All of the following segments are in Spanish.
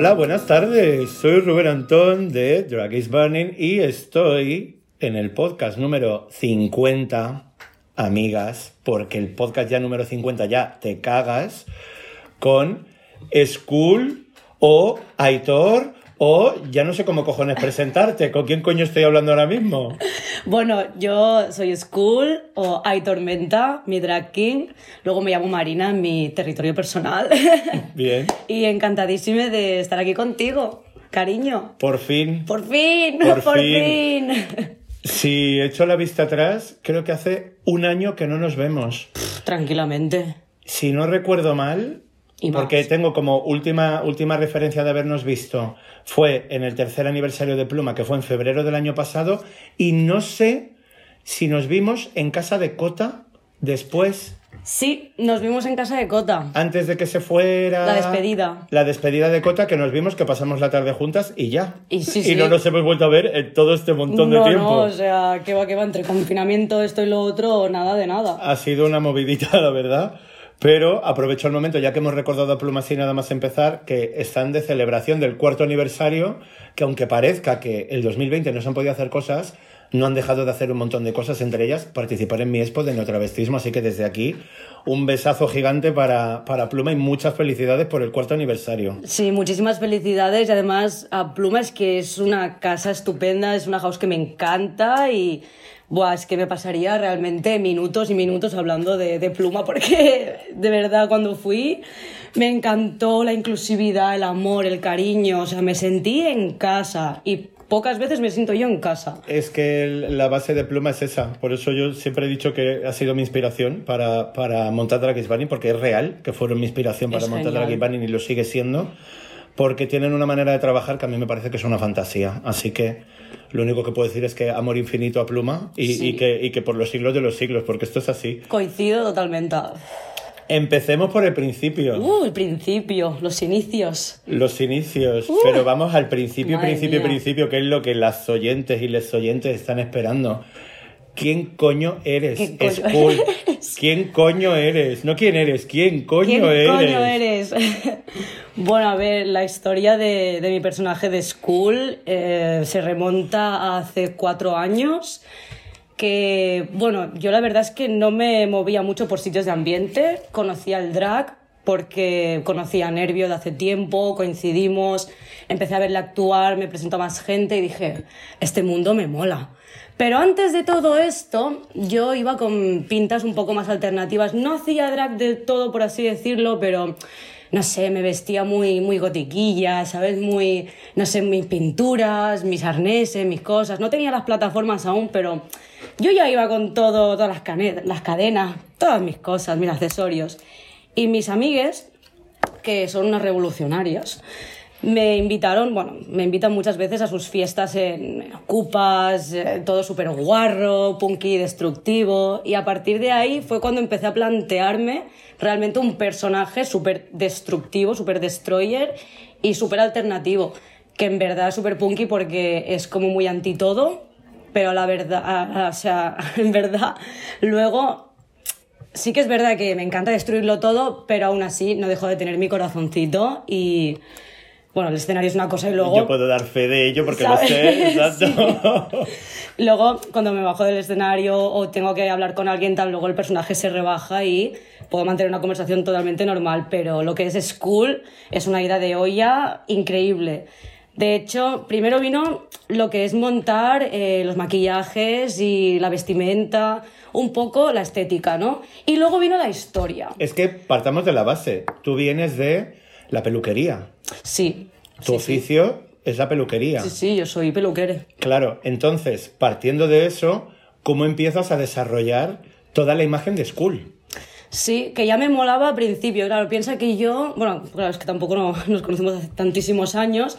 Hola, buenas tardes. Soy Rubén Antón de Drag is Burning y estoy en el podcast número 50, amigas, porque el podcast ya número 50 ya te cagas, con School o Aitor o ya no sé cómo cojones presentarte. ¿Con quién coño estoy hablando ahora mismo? Bueno, yo soy School o Hay Tormenta, mi drag king. Luego me llamo Marina en mi territorio personal. Bien. y encantadísima de estar aquí contigo, cariño. Por fin. Por fin, por, fin. Si echo la vista atrás, creo que hace un año que no nos vemos. Tranquilamente. Si no recuerdo mal, Y más. porque tengo como última, última referencia de habernos visto, fue en el tercer aniversario de Pluma, que fue en febrero del año pasado, y no sé si nos vimos en casa de Cota después, Sí, nos vimos en casa de Cota. antes de que se fuera. La despedida. La despedida de Cota, que nos vimos, que pasamos la tarde juntas y ya. Y sí, sí. no nos hemos vuelto a ver en todo este montón de no, tiempo. no, o sea, que va, que va, entre confinamiento, esto y lo otro, nada de nada. Ha sido una movidita, la verdad. Pero aprovecho el momento, ya que hemos recordado a Plumas y nada más empezar, que están de celebración del cuarto aniversario, que aunque parezca que el 2020 no se han podido hacer cosas, no han dejado de hacer un montón de cosas, entre ellas participar en mi expo de neotravestismo. Así que desde aquí, un besazo gigante para, para Pluma y muchas felicidades por el cuarto aniversario. Sí, muchísimas felicidades y además a Pluma es que es una casa estupenda, es una house que me encanta y buah, es que me pasaría realmente minutos y minutos hablando de, de Pluma porque de verdad cuando fui me encantó la inclusividad, el amor, el cariño, o sea, me sentí en casa y pocas veces me siento yo en casa. Es que el- la base de Pluma es esa. Por eso yo siempre he dicho que ha sido mi inspiración para, para montar Drag Burning, porque es real que fueron mi inspiración para Es montar. Drag Burning y lo sigue siendo, porque tienen una manera de trabajar que a mí me parece que es una fantasía. Así que lo único que puedo decir es que amor infinito a Pluma y, Sí. y que, y que por los siglos de los siglos, porque esto es así. Coincido totalmente. Empecemos por el principio. Uh, el principio, los inicios. Los inicios, pero vamos al principio, Uh. Principio, mía. principio, que es lo que las oyentes y les oyentes están esperando. ¿Quién coño eres? ¿Quién coño Skull? ¿Quién coño eres? No quién eres, ¿quién coño ¿Quién eres? coño eres? bueno, a ver, la historia de, de mi personaje de School eh, se remonta a hace cuatro años. Que, bueno, yo la verdad es que no me movía mucho por sitios de ambiente. Conocía el drag porque conocía a Nervio de hace tiempo, coincidimos, empecé a verle actuar, me presentó más gente y dije, este mundo me mola. Pero antes de todo esto, yo iba con pintas un poco más alternativas. No hacía drag del todo, por así decirlo, pero no sé, me vestía muy, muy gotiquilla, ¿sabes? Muy, no sé, mis pinturas, mis arneses, mis cosas. No tenía las plataformas aún, pero yo ya iba con todo, todas las, las cadenas, todas mis cosas, mis accesorios. Y mis amigues, que son unas revolucionarias, me invitaron, bueno, me invitan muchas veces a sus fiestas en, Ocupas, eh, todo súper guarro, punky, destructivo, y a partir de ahí fue cuando empecé a plantearme realmente un personaje súper destructivo, súper destroyer y súper alternativo, que en verdad es súper punky porque es como muy anti todo, pero la verdad, a- a- o sea, en verdad, luego sí que es verdad que me encanta destruirlo todo, pero aún así no dejo de tener mi corazoncito y bueno, el escenario es una cosa y luego... Yo puedo dar fe de ello porque ¿Sabes? lo sé, exacto. Luego, cuando me bajo del escenario o tengo que hablar con alguien, tal, luego el personaje se rebaja y puedo mantener una conversación totalmente normal, pero lo que es School es una ida de olla increíble. De hecho, primero vino lo que es montar eh, los maquillajes y la vestimenta, un poco la estética, ¿no? Y luego vino la historia. Es que partamos de la base. Tú vienes de la peluquería. Sí. Tu sí, sí. oficio es la peluquería. Sí, sí, yo soy peluquere. Claro, entonces, partiendo de eso, ¿cómo empiezas a desarrollar toda la imagen de School? Sí, que ya me molaba al principio. Claro, piensa que yo, bueno, claro, es que tampoco no- nos conocemos hace tantísimos años,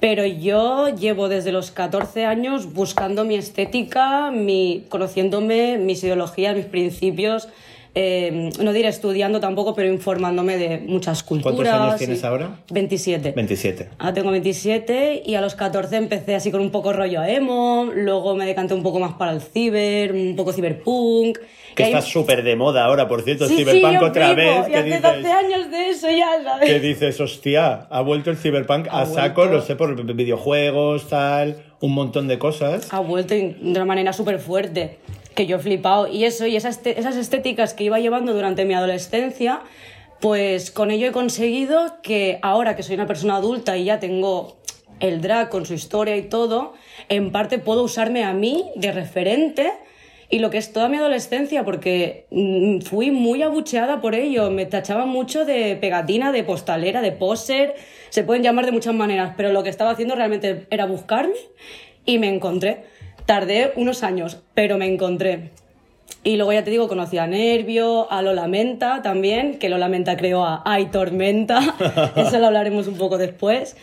pero yo llevo desde los 14 años buscando mi estética, mi, conociéndome, mis ideologías, mis principios. Eh, no diré estudiando tampoco, pero informándome de muchas culturas. ¿Cuántos años tienes ahora? 27. 27. Ahora tengo 27 y a los 14 empecé así con un poco rollo emo, luego me decanté un poco más para el ciber, un poco ciberpunk. Que ahí- está súper de moda ahora, por cierto, el Sí, sí, Cyberpunk yo otra vez. Y que hace dices, 12 años de eso ya, ¿sabes? que dices, hostia, ha vuelto el Cyberpunk Ha a saco, vuelto. lo sé, por videojuegos, tal, un montón de cosas. ha vuelto de una manera súper fuerte, que yo he flipado. Y eso, y esas, esas estéticas que iba llevando durante mi adolescencia, pues con ello he conseguido que ahora que soy una persona adulta y ya tengo el drag con su historia y todo, en parte puedo usarme a mí de referente y lo que es toda mi adolescencia, porque mm, fui muy abucheada por ello. Me tachaban mucho de pegatina, de postalera, de poser, se pueden llamar de muchas maneras, pero lo que estaba haciendo realmente era buscarme y me encontré. Tardé unos años, pero me encontré. Y luego ya te digo, conocí a Nervio, a Lola Menta también, que Lola Menta creó a Ay Tormenta, eso lo hablaremos un poco después.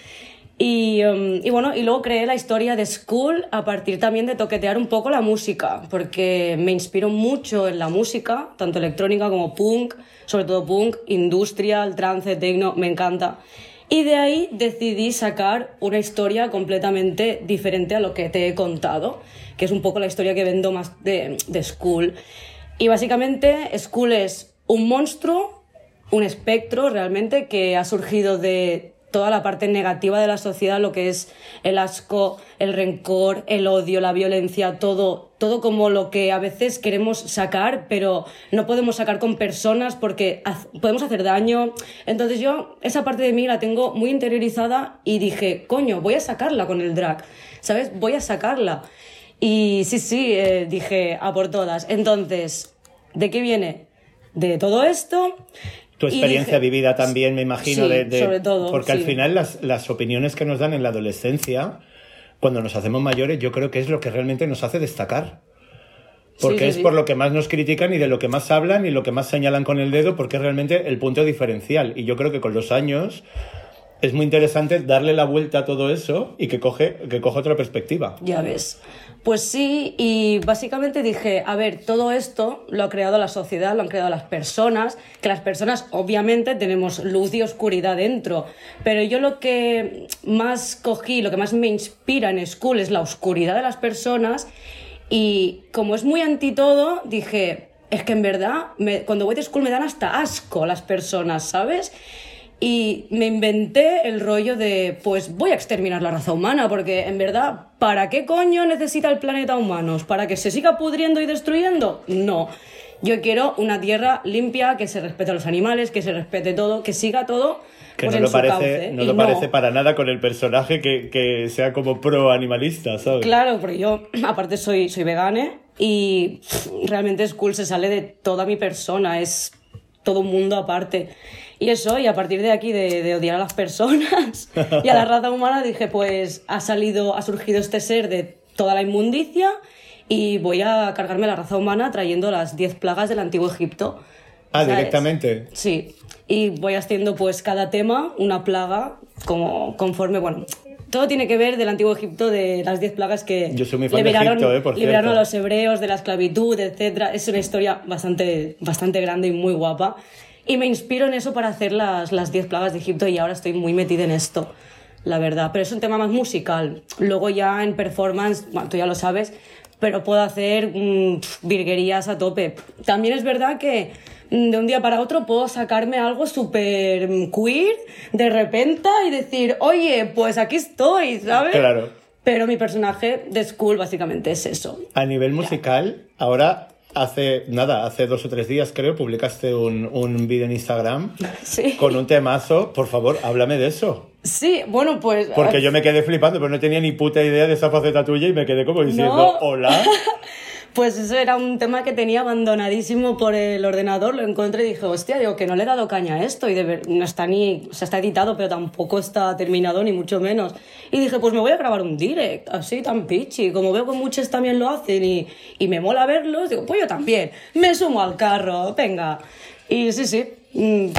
Y, um, y bueno, y luego creé la historia de School a partir también de toquetear un poco la música, porque me inspiro mucho en la música, tanto electrónica como punk, sobre todo punk, industrial, trance, techno, me encanta. Y de ahí decidí sacar una historia completamente diferente a lo que te he contado, que es un poco la historia que vendo más de, de School. Y básicamente School es un monstruo, un espectro realmente que ha surgido de toda la parte negativa de la sociedad, lo que es el asco, el rencor, el odio, la violencia, todo, todo como lo que a veces queremos sacar, pero no podemos sacar con personas porque podemos hacer daño. Entonces yo esa parte de mí la tengo muy interiorizada y dije, coño, voy a sacarla con el drag, ¿sabes? Voy a sacarla. Y sí, sí, eh, dije, a por todas. Entonces, ¿de qué viene? De todo esto. Tu experiencia dije- vivida también, me imagino, Sí, de, de- sobre todo, Porque al final las, las opiniones que nos dan en la adolescencia, cuando nos hacemos mayores, yo creo que es lo que realmente nos hace destacar. Porque Sí, es por lo que más nos critican y de lo que más hablan y lo que más señalan con el dedo, porque es realmente el punto diferencial. Y yo creo que con los años es muy interesante darle la vuelta a todo eso y que coge, que coge otra perspectiva. Ya ves. Pues sí, y básicamente dije, a ver, todo esto lo ha creado la sociedad, lo han creado las personas, que las personas obviamente tenemos luz y oscuridad dentro, pero yo lo que más cogí, lo que más me inspira en School es la oscuridad de las personas y como es muy anti todo, dije, es que en verdad, me- cuando voy de School me dan hasta asco las personas, ¿sabes? Y me inventé el rollo de, pues voy a exterminar la raza humana, porque en verdad, ¿para qué coño necesita el planeta humanos? ¿Para que se siga pudriendo y destruyendo? No. Yo quiero una tierra limpia, que se respete a los animales, que se respete todo, que siga todo Que pues, no en lo su parece, cauce. no lo parece para nada con el personaje que, que sea como pro animalista, ¿sabes? Claro, porque yo aparte soy, soy vegane y realmente Skull se sale de toda mi persona, es todo un mundo aparte. Y eso, y a partir de aquí de, de odiar a las personas y a la raza humana, dije, pues ha salido, ha surgido este ser de toda la inmundicia y voy a cargarme la raza humana trayendo las 10 plagas del antiguo Egipto. Ah, ¿sabes? directamente. Sí, y voy haciendo pues cada tema una plaga como conforme, bueno, todo tiene que ver del antiguo Egipto, de las 10 plagas que Yo soy muy fan de liberaron, Egipto, eh, por liberaron a los hebreos de la esclavitud, etcétera. Es una historia bastante, bastante grande y muy guapa. Y me inspiro en eso para hacer las, las 10 plagas de Egipto y ahora estoy muy metida en esto, la verdad. Pero es un tema más musical. Luego ya en performance, bueno, tú ya lo sabes, pero puedo hacer mm, pf, virguerías a tope. También es verdad que mm, de un día para otro puedo sacarme algo súper mm, queer de repente y decir, oye, pues aquí estoy, ¿sabes? Claro. Pero mi personaje de School básicamente es eso. A nivel musical, ahora hace nada, hace dos o tres días creo, publicaste un, un vídeo en Instagram Sí. con un temazo. Por favor, háblame de eso. Sí, bueno, pues... Porque yo me quedé flipando, pero no tenía ni puta idea de esa faceta tuya y me quedé como diciendo, No. hola. Pues eso era un tema que tenía abandonadísimo por el ordenador, lo encontré y dije, hostia, digo que no le he dado caña a esto y de ver, no está ni, o sea, está editado, pero tampoco está terminado ni mucho menos. Y dije, pues me voy a grabar un direct, así tan pitchy, como veo que muchos también lo hacen y, y me mola verlos, digo, pues yo también, me sumo al carro, venga. Y sí, sí, mm,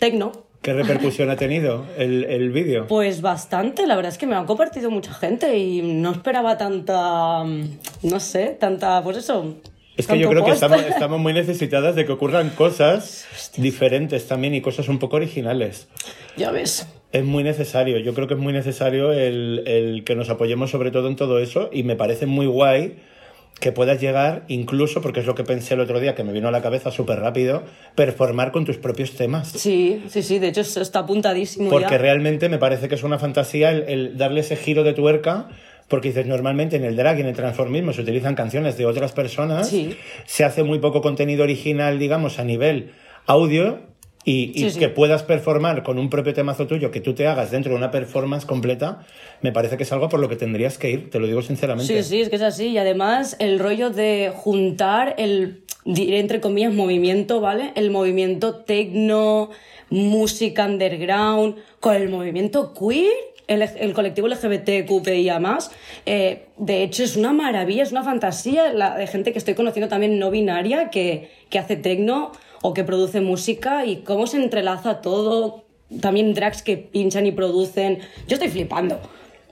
tecno. ¿Qué repercusión ha tenido el, el vídeo? Pues bastante, la verdad es que me han compartido mucha gente y no esperaba tanta, no sé, tanta, pues eso. Es que yo creo que estamos, estamos muy necesitadas de que ocurran cosas diferentes también y cosas un poco originales. Ya ves. Es muy necesario, yo creo que es muy necesario el, el que nos apoyemos sobre todo en todo eso y me parece muy guay que puedas llegar incluso, porque es lo que pensé el otro día, que me vino a la cabeza súper rápido, performar con tus propios temas. Sí, sí, sí, de hecho está apuntadísimo Porque ya. realmente me parece que es una fantasía el, el darle ese giro de tuerca, porque dices, normalmente en el drag y en el transformismo se utilizan canciones de otras personas, Sí. se hace muy poco contenido original, digamos, a nivel audio, y, y Sí, sí. que puedas performar con un propio temazo tuyo, que tú te hagas dentro de una performance completa, me parece que es algo por lo que tendrías que ir, te lo digo sinceramente. Sí, sí, es que es así. Y además el rollo de juntar el, entre comillas, movimiento, ¿vale? El movimiento tecno, música underground, con el movimiento queer, el, el colectivo LGBTQIA+. Eh, de hecho, es una maravilla, es una fantasía la de gente que estoy conociendo también no binaria, que, que hace tecno o que produce música y cómo se entrelaza todo. También drags que pinchan y producen. Yo estoy flipando.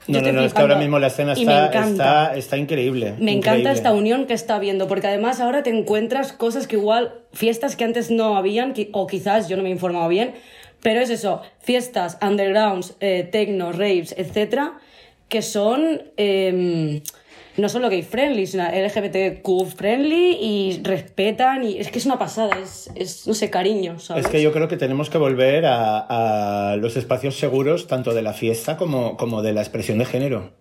No, Yo no, estoy no, es que ahora mismo la escena está, está, está increíble. Me encanta esta unión que está habiendo, porque además ahora te encuentras cosas que igual, fiestas que antes no habían, o quizás yo no me he informado bien, pero es eso, fiestas, undergrounds, eh, techno, raves, etcétera, que son em, no solo gay friendly, sino LGBTQ friendly y respetan, y es que es una pasada, es, es no sé, cariño, ¿sabes? Es que yo creo que tenemos que volver a, a los espacios seguros, tanto de la fiesta como, como de la expresión de género.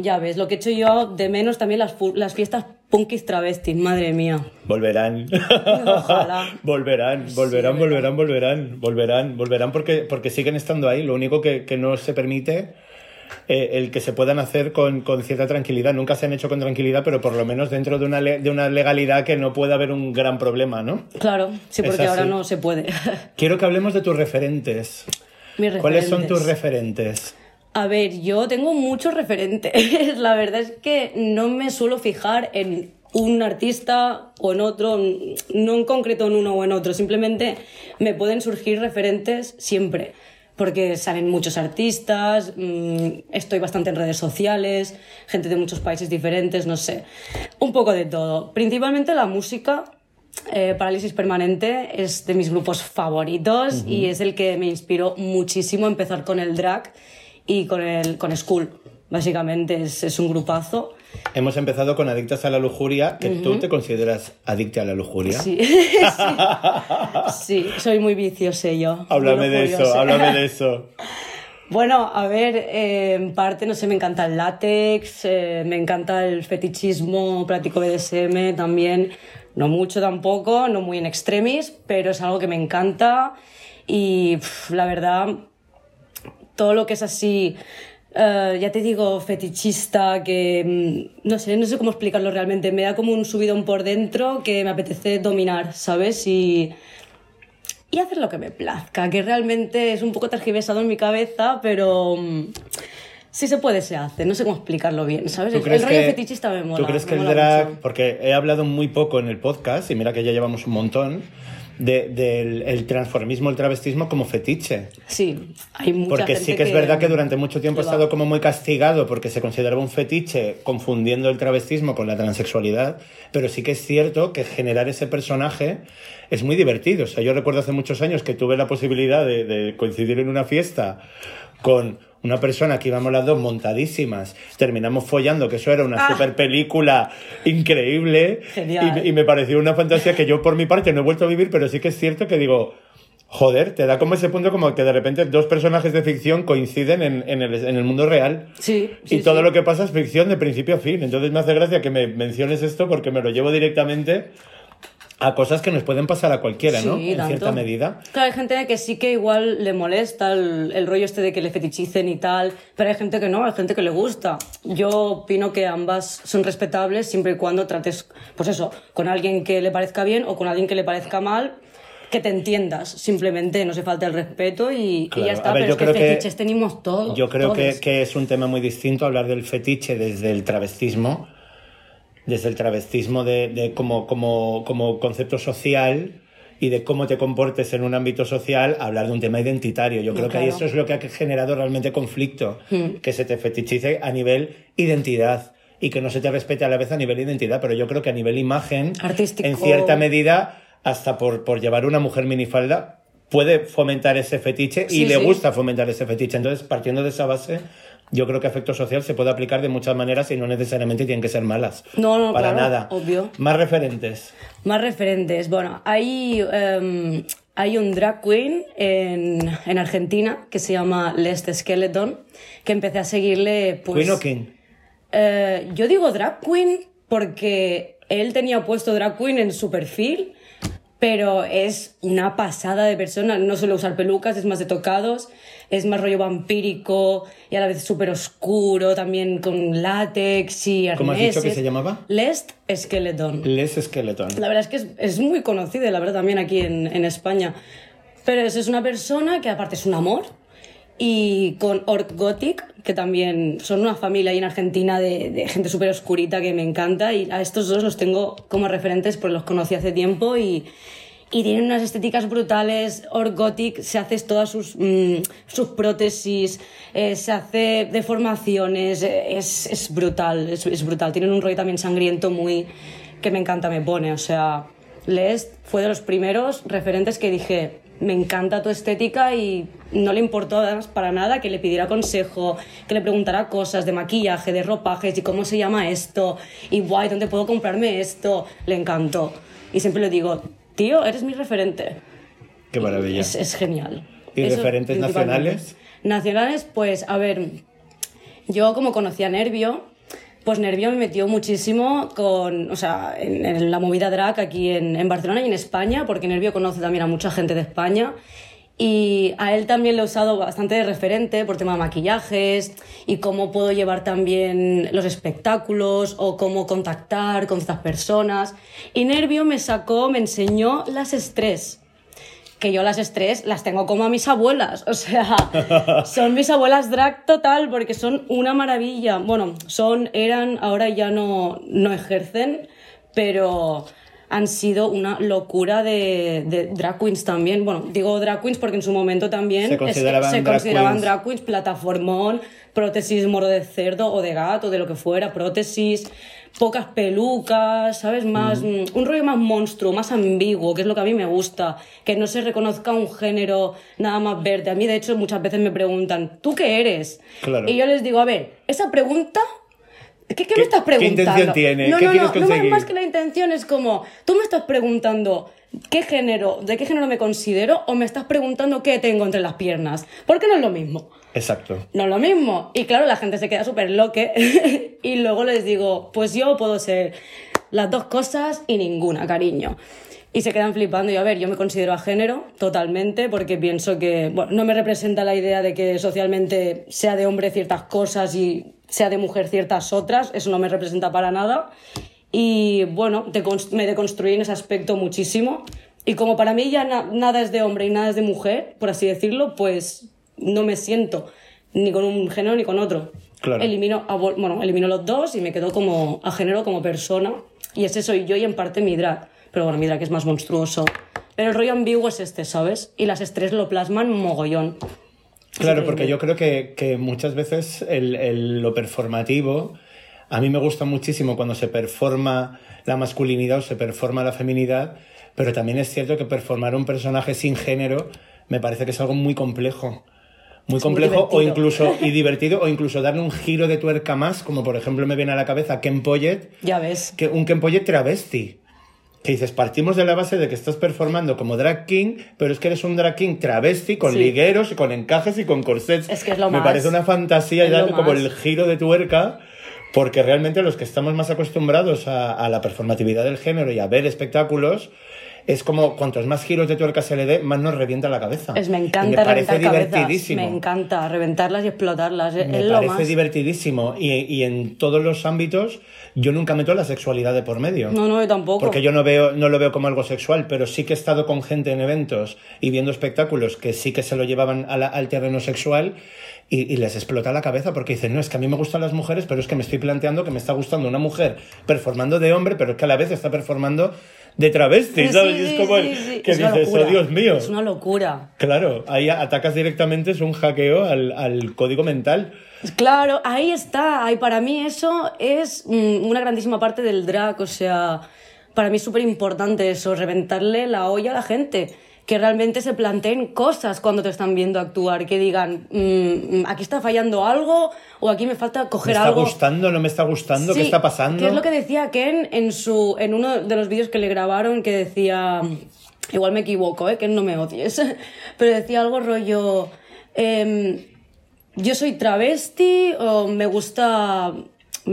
Ya ves, lo que he hecho yo de menos también las, las fiestas punkis travestis, madre mía. Volverán. Ojalá. volverán, volverán, volverán, volverán, volverán, volverán porque, porque siguen estando ahí. Lo único que, que no se permite eh, el que se puedan hacer con, con cierta tranquilidad. Nunca se han hecho con tranquilidad, pero por lo menos dentro de una, le- de una legalidad que no pueda haber un gran problema, ¿no? Claro, sí, porque ahora no se puede. Quiero que hablemos de tus referentes. Mis ¿Cuáles son tus referentes. referentes? A ver, yo tengo muchos referentes. La verdad es que no me suelo fijar en un artista o en otro, no en concreto en uno o en otro, simplemente me pueden surgir referentes siempre, porque salen muchos artistas, mm, estoy bastante en redes sociales, gente de muchos países diferentes, no sé, un poco de todo. Principalmente la música, eh, Parálisis Permanente es de mis grupos favoritos y es el que me inspiró muchísimo a empezar con el drag y con, el, con School. Básicamente es, es un grupazo. Hemos empezado con Adictas a la Lujuria, que tú te consideras adicta a la lujuria. Sí, sí. Sí, soy muy viciosa yo. Háblame de eso, háblame de eso. Bueno, a ver, eh, en parte, no sé, me encanta el látex, eh, me encanta el fetichismo, practico BDSM también, no mucho tampoco, no muy en extremis, pero es algo que me encanta y la verdad, todo lo que es así, eh, ya te digo, fetichista, que mm, no sé, no sé cómo explicarlo realmente, me da como un subidón por dentro que me apetece dominar, ¿sabes? Y y hacer lo que me plazca, que realmente es un poco tergiversado en mi cabeza, pero mm, si se puede, se hace. No sé cómo explicarlo bien, ¿sabes? ¿Tú El, rollo que- fetichista me mola. ¿Tú crees que el drag, mucho. porque he hablado muy poco en el podcast, y mira que ya llevamos un montón, de- del el transformismo, el travestismo como fetiche? Sí, hay mucha Porque gente sí que es verdad que durante mucho tiempo ha estado como muy castigado porque se consideraba un fetiche confundiendo el travestismo con la transexualidad, pero sí que es cierto que generar ese personaje es muy divertido. O sea, yo recuerdo hace muchos años que tuve la posibilidad de, de coincidir en una fiesta con una persona que íbamos las dos montadísimas, terminamos follando, que eso era una Ah. super película increíble Genial. y, y me pareció una fantasía que yo por mi parte no he vuelto a vivir, pero sí que es cierto que digo, Joder, te da como ese punto como que de repente dos personajes de ficción coinciden en, en el, en el mundo real. Sí, sí, y todo sí. lo que pasa es ficción de principio a fin. Entonces me hace gracia que me menciones esto porque me lo llevo directamente a cosas que nos pueden pasar a cualquiera, ¿no? Sí, en tanto. cierta medida. Claro, hay gente que sí que igual le molesta el, el rollo este de que le fetichicen y tal, pero hay gente que no, hay gente que le gusta. Yo opino que ambas son respetables siempre y cuando trates, pues eso, con alguien que le parezca bien o con alguien que le parezca mal, que te entiendas. Simplemente no se falta el respeto y, y Claro. ya está. A ver, pero es que creo que- fetiches tenemos todos. Yo creo que, que es un tema muy distinto hablar del fetiche desde el travestismo, desde el travestismo de, de como, como, como concepto social y de cómo te comportes en un ámbito social, hablar de un tema identitario. Yo No, creo que claro. eso es lo que ha generado realmente conflicto, Hmm. que se te fetichice a nivel identidad y que no se te respete a la vez a nivel identidad, pero yo creo que a nivel imagen, Artístico. en cierta medida, hasta por, por llevar una mujer minifalda, puede fomentar ese fetiche y Sí, le sí. gusta fomentar ese fetiche. Entonces, partiendo de esa base, yo creo que afecto social se puede aplicar de muchas maneras y no necesariamente tienen que ser malas. No, no, Para claro, nada. obvio. Más referentes. Más referentes. Bueno, hay, em, hay un drag queen en, en Argentina que se llama Lest Skeleton, que empecé a seguirle. Pues, Queen o King. Eh, yo digo drag queen porque él tenía puesto drag queen en su perfil, pero es una pasada de persona. No suele usar pelucas, es más de tocados, es más rollo vampírico y a la vez súper oscuro, también con látex y arneses. ¿Cómo has dicho que se llamaba? Lest Skeleton. Les Skeleton. La verdad es que es, es muy conocida, la verdad, también aquí en, en España. Pero es una persona que aparte es un amor. Y con Orc Gothic, que también son una familia ahí en Argentina de, gente súper oscurita que me encanta. Y a estos dos los tengo como referentes porque los conocí hace tiempo y, y tienen unas estéticas brutales. Orc Gothic se hace todas sus, mm, sus prótesis, eh, se hace deformaciones, eh, es, es brutal, es, es brutal. Tienen un rollo también sangriento muy que me encanta, me pone. O sea, Les fue de los primeros referentes que dije, me encanta tu estética y no le importó para nada que le pidiera consejo, que le preguntara cosas de maquillaje, de ropajes y cómo se llama esto y guay, ¿dónde puedo comprarme esto? Le encantó. Y siempre le digo, tío, eres mi referente. Qué maravilla. Es, es genial. ¿Y Eso referentes nacionales? Nacionales, pues a ver, yo como conocía Nervio, pues Nervio me metió muchísimo con, o sea, en, la movida drag aquí en, en Barcelona y en España, porque Nervio conoce también a mucha gente de España. Y a él también le he usado bastante de referente por tema de maquillajes y cómo puedo llevar también los espectáculos o cómo contactar con estas personas. Y Nervio me sacó, me enseñó las estrés que yo las estrés las tengo como a mis abuelas. O sea, son mis abuelas drag total porque son una maravilla. Bueno, son, eran, ahora ya no, no ejercen, pero han sido una locura de, de drag queens también. Bueno, digo drag queens porque en su momento también Se es consideraban se drag consideraban queens. drag queens, plataformón, prótesis moro de cerdo o de gato, de lo que fuera, prótesis, pocas pelucas, ¿sabes? Más, mm, un rollo más monstruo, más ambiguo, que es lo que a mí me gusta, que no se reconozca un género nada más verde. A mí, de hecho, muchas veces me preguntan, ¿tú qué eres? Claro. Y yo les digo, a ver, esa pregunta... ¿Qué, qué ¿Qué- me estás qué preguntando? intención tiene? No, ¿Qué no, quieres no, más que la intención es como, tú me estás preguntando qué género, de qué género me considero o me estás preguntando qué tengo entre las piernas. Porque no es lo mismo. Exacto. No lo mismo. Y claro, la gente se queda súper loque. y luego les digo, pues yo puedo ser las dos cosas y ninguna, cariño. Y se quedan flipando. Y a ver, yo me considero a género totalmente porque pienso que bueno, no me representa la idea de que socialmente sea de hombre ciertas cosas y sea de mujer ciertas otras. Eso no me representa para nada. Y bueno, me deconstruí en ese aspecto muchísimo. Y como para mí ya na- nada es de hombre y nada es de mujer, por así decirlo, pues no me siento ni con un género ni con otro. Claro. Elimino, a bueno, elimino los dos y me quedo como a género como persona. Y ese soy yo y en parte mi drag. Pero bueno, mi drag es más monstruoso. Pero el rollo ambiguo es este, ¿sabes? Y las estrés lo plasman mogollón. Claro, porque yo creo que, que muchas veces el, el- lo performativo, a mí me gusta muchísimo cuando se performa la masculinidad o se performa la feminidad, pero también es cierto que performar un personaje sin género me parece que es algo muy complejo. Muy Es muy complejo o incluso y divertido o incluso darle un giro de tuerca más, como por ejemplo me viene a la cabeza Ken Poyet, Ya ves. que un Ken Poyet travesti. Que dices, partimos de la base de que estás performando como drag king, pero es que eres un drag king travesti con Sí. ligueros y con encajes y con corsets. Es que es lo Me más. parece una fantasía y darle como el giro de tuerca Porque realmente los que estamos más acostumbrados a, a la performatividad del género y a ver espectáculos, es como cuantos más giros de tuerca se le dé, más nos revienta la cabeza. Es, me Y encanta me parece cabezas. divertidísimo. Me encanta reventarlas y explotarlas. Es, Me es lo parece más. divertidísimo. Y, y en todos los ámbitos, yo nunca meto la sexualidad de por medio. No, no, yo tampoco. Porque yo no, veo, no lo veo como algo sexual, pero sí que he estado con gente en eventos y viendo espectáculos que sí que se lo llevaban a la- al terreno sexual y, y les explota la cabeza porque dicen, no, es que a mí me gustan las mujeres, pero es que me estoy planteando que me está gustando una mujer performando de hombre, pero es que a la vez está performando de travesti, ¿sabes? sí, es como el- sí, que Es una dices, oh locura. Dios mío. Es una locura. Claro, ahí atacas directamente, es un hackeo al, al código mental. Claro, ahí está. Y para mí eso es mm, una grandísima parte del drag. O sea, para mí es súper importante eso, reventarle la olla a la gente. Que realmente se planteen cosas cuando te están viendo actuar. Que digan, mm, aquí está fallando algo o aquí me falta ¿Me coger está algo. gustando? ¿No me está gustando? ¿Qué está pasando? Que es lo que decía Ken en, su, en uno de los vídeos que le grabaron, que decía, igual me equivoco, ¿eh? Ken no me odies, pero decía algo rollo, em, yo soy travesti o me gusta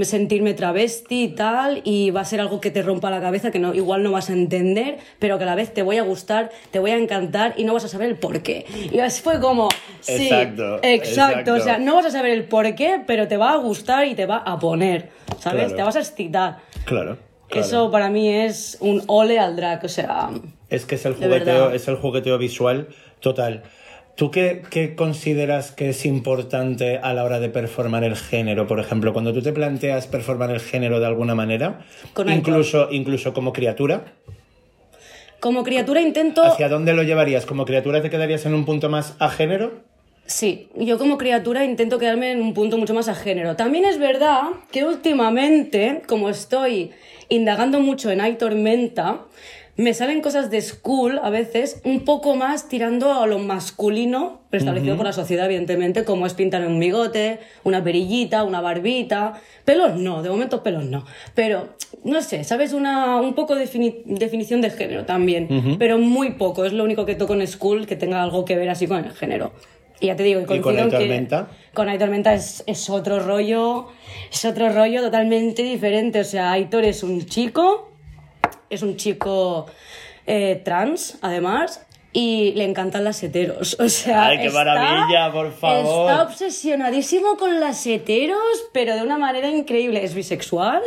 sentirme travesti y tal y va a ser algo que te rompa la cabeza que no igual no vas a entender pero que a la vez te voy a gustar te voy a encantar y no vas a saber el por qué y así fue como sí Exacto, exacto, exacto. o sea no vas a saber el por qué pero te va a gustar y te va a poner sabes Claro. te vas a excitar Claro. claro. eso para mí es un ole al drag o sea Es que es el jugueteo, es el jugueteo visual total. ¿Tú qué, qué consideras que es importante a la hora de performar el género? Por ejemplo, cuando tú te planteas performar el género de alguna manera, Con incluso, incluso como criatura, como criatura intento ¿hacia dónde lo llevarías? ¿Como criatura te quedarías en un punto más a género? Sí, yo como criatura intento quedarme en un punto mucho más a género. También es verdad que últimamente, como estoy indagando mucho en Hay Tormenta, me salen cosas de school a veces un poco más tirando a lo masculino, preestablecido por la sociedad, evidentemente, como es pintar un bigote, una perillita, una barbita. Pelos no, de momento pelos no. Pero, no sé, ¿sabes? Una, un poco de defini- definición de género también. Pero muy poco, es lo único que toco en school que tenga algo que ver así con el género. Y ya te digo, y con que Tormenta? Con Hay Tormenta es, es otro rollo, es otro rollo totalmente diferente. O sea, Aitor es un chico, es un chico eh, trans, además, y le encantan las heteros. O sea, ¡Ay, qué maravilla, por favor! Está obsesionadísimo con las heteros, pero de una manera increíble. Es bisexual.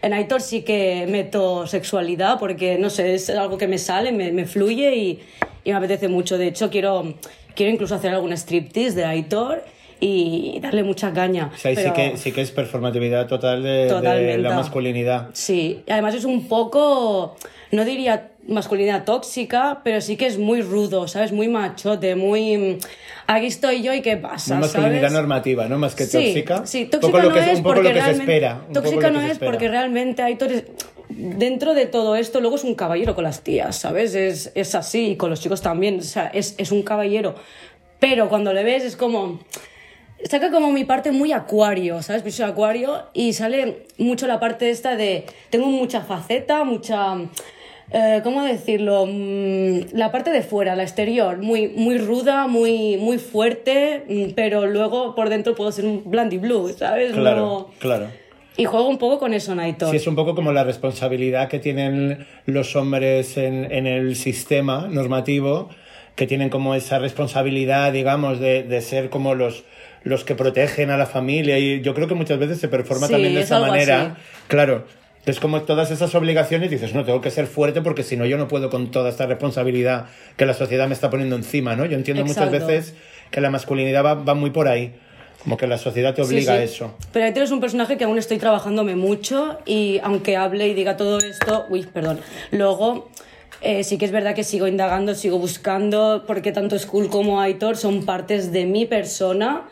En Aitor sí que meto sexualidad porque, no sé, es algo que me sale, me, me fluye y, y me apetece mucho. De hecho, quiero, quiero incluso hacer algún striptease de Aitor y darle mucha caña. O sea, ahí sí, que, sí que es performatividad total de, la masculinidad. Sí, además es un poco, no diría masculinidad tóxica, pero sí que es muy rudo, ¿sabes? Muy machote, muy... mm, Aquí estoy yo y qué pasa, Una masculinidad ¿sabes? normativa, ¿no? Más que Sí, tóxica. Sí, tóxica no es porque realmente- Tóxica no es porque realmente es- dentro de todo esto luego es un caballero con las tías, ¿sabes? Es, es así, y con los chicos también, o sea, es, es un caballero. Pero cuando le ves es como... Saca como mi parte muy acuario, ¿sabes? Yo soy acuario y sale mucho la parte esta de... Tengo mucha faceta, mucha... eh, ¿Cómo decirlo? Mm, La parte de fuera, la exterior, muy, muy ruda, muy, muy fuerte, mm, pero luego por dentro puedo ser un blandy blue, ¿sabes? Claro, No- claro. Y juego un poco con eso, Naito. Sí, es un poco como la responsabilidad que tienen los hombres en, en el sistema normativo, que tienen como esa responsabilidad, digamos, de, de ser como los, los que protegen a la familia. Y yo creo que muchas veces se performa Sí, también de es esa manera. así. Claro. Es como todas esas obligaciones, dices, no, tengo que ser fuerte porque si no yo no puedo con toda esta responsabilidad que la sociedad me está poniendo encima, ¿no? Yo entiendo muchas veces que la masculinidad va, va muy por ahí, como que la sociedad te obliga sí. a eso. Pero Aitor es un personaje que aún estoy trabajándome mucho y aunque hable y diga todo esto, uy, perdón, luego eh, sí que es verdad que sigo indagando, sigo buscando, porque tanto Skull como Aitor son partes de mi persona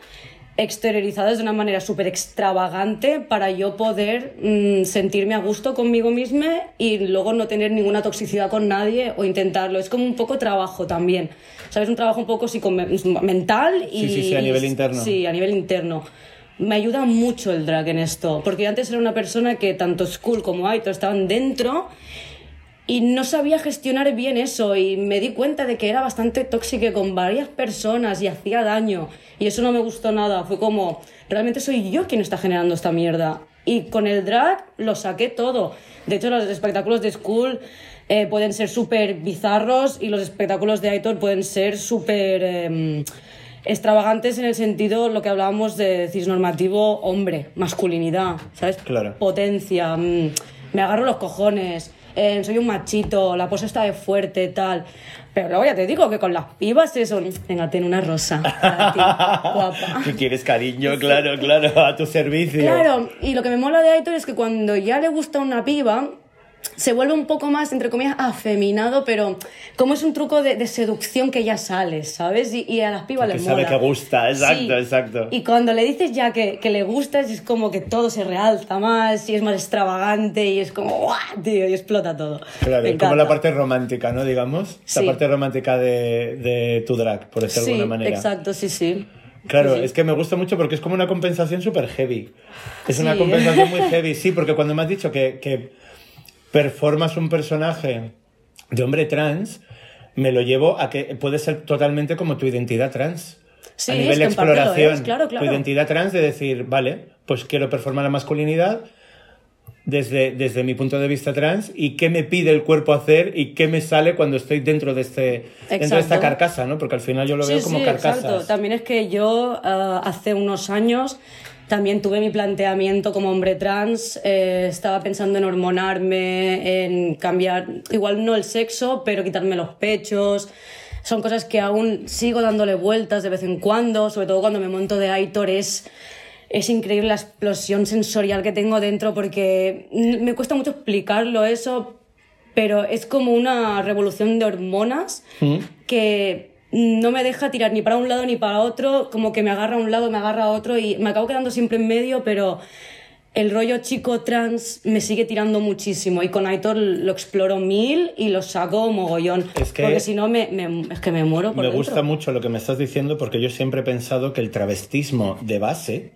exteriorizadas de una manera súper extravagante para yo poder mm, sentirme a gusto conmigo misma y luego no tener ninguna toxicidad con nadie o intentarlo. Es como un poco trabajo también. ¿Sabes? Un trabajo un poco psicomental y... Sí, sí, sí, a nivel interno. Sí, a nivel interno. Me ayuda mucho el drag en esto, porque yo antes era una persona que tanto Skull como Aito estaban dentro y no sabía gestionar bien eso y me di cuenta de que era bastante tóxica con varias personas y hacía daño y eso no me gustó nada. Fue como, realmente soy yo quien está generando esta mierda Y con el drag lo saqué todo. De hecho, los espectáculos de School eh, pueden ser súper bizarros y los espectáculos de Aitor pueden ser súper em, extravagantes en el sentido, lo que hablábamos de cisnormativo, hombre, masculinidad, ¿sabes? Claro. Potencia, mm, me agarro los cojones, eh, soy un machito, la pose está de fuerte, tal. Pero luego ya te digo que con las pibas eso, venga, ten una rosa para ti, guapa. Quieres cariño, claro, claro, a tu servicio. Claro, y lo que me mola de Aitor es que cuando ya le gusta una piba, se vuelve un poco más, entre comillas, afeminado, pero como es un truco de, de seducción que ya sale, ¿sabes? Y, y a las pibas les sabe mola. que gusta, exacto, Sí. exacto. Y cuando le dices ya que, que le gustas, es como que todo se realza más y es más extravagante y es como ¡guau! tío, y explota todo. Claro, Me es como la parte romántica, ¿no? Digamos. Sí. La parte romántica de, de tu drag, por decirlo de Sí, alguna manera. exacto, sí, sí. Claro, Sí, es que me gusta mucho porque es como una compensación súper heavy. Es una Sí. compensación muy heavy, sí, porque cuando me has dicho que, que performas un personaje de hombre trans, me lo llevo a que puede ser totalmente como tu identidad trans. Sí, a es nivel que de exploración, es, claro, claro. tu identidad trans de decir, vale, pues quiero performar la masculinidad desde, desde mi punto de vista trans y qué me pide el cuerpo hacer y qué me sale cuando estoy dentro de, este, dentro de esta carcasa, ¿no? Porque al final yo lo veo como sí, carcasas. exacto. También es que yo ah, hace unos años también tuve mi planteamiento como hombre trans. eh, estaba pensando en hormonarme, en cambiar, igual no el sexo, pero quitarme los pechos. Son cosas que aún sigo dándole vueltas de vez en cuando, sobre todo cuando me monto de Aitor. Es, es increíble la explosión sensorial que tengo dentro porque mm, me cuesta mucho explicarlo eso, pero es como una revolución de hormonas que no me deja tirar ni para un lado ni para otro, como que me agarra a un lado, me agarra a otro y me acabo quedando siempre en medio, pero el rollo chico trans me sigue tirando muchísimo y con Aitor lo exploro mil y lo saco mogollón, Es que- porque si no me, me- es que me muero por Me dentro. gusta mucho lo que me estás diciendo porque yo siempre he pensado que el travestismo de base,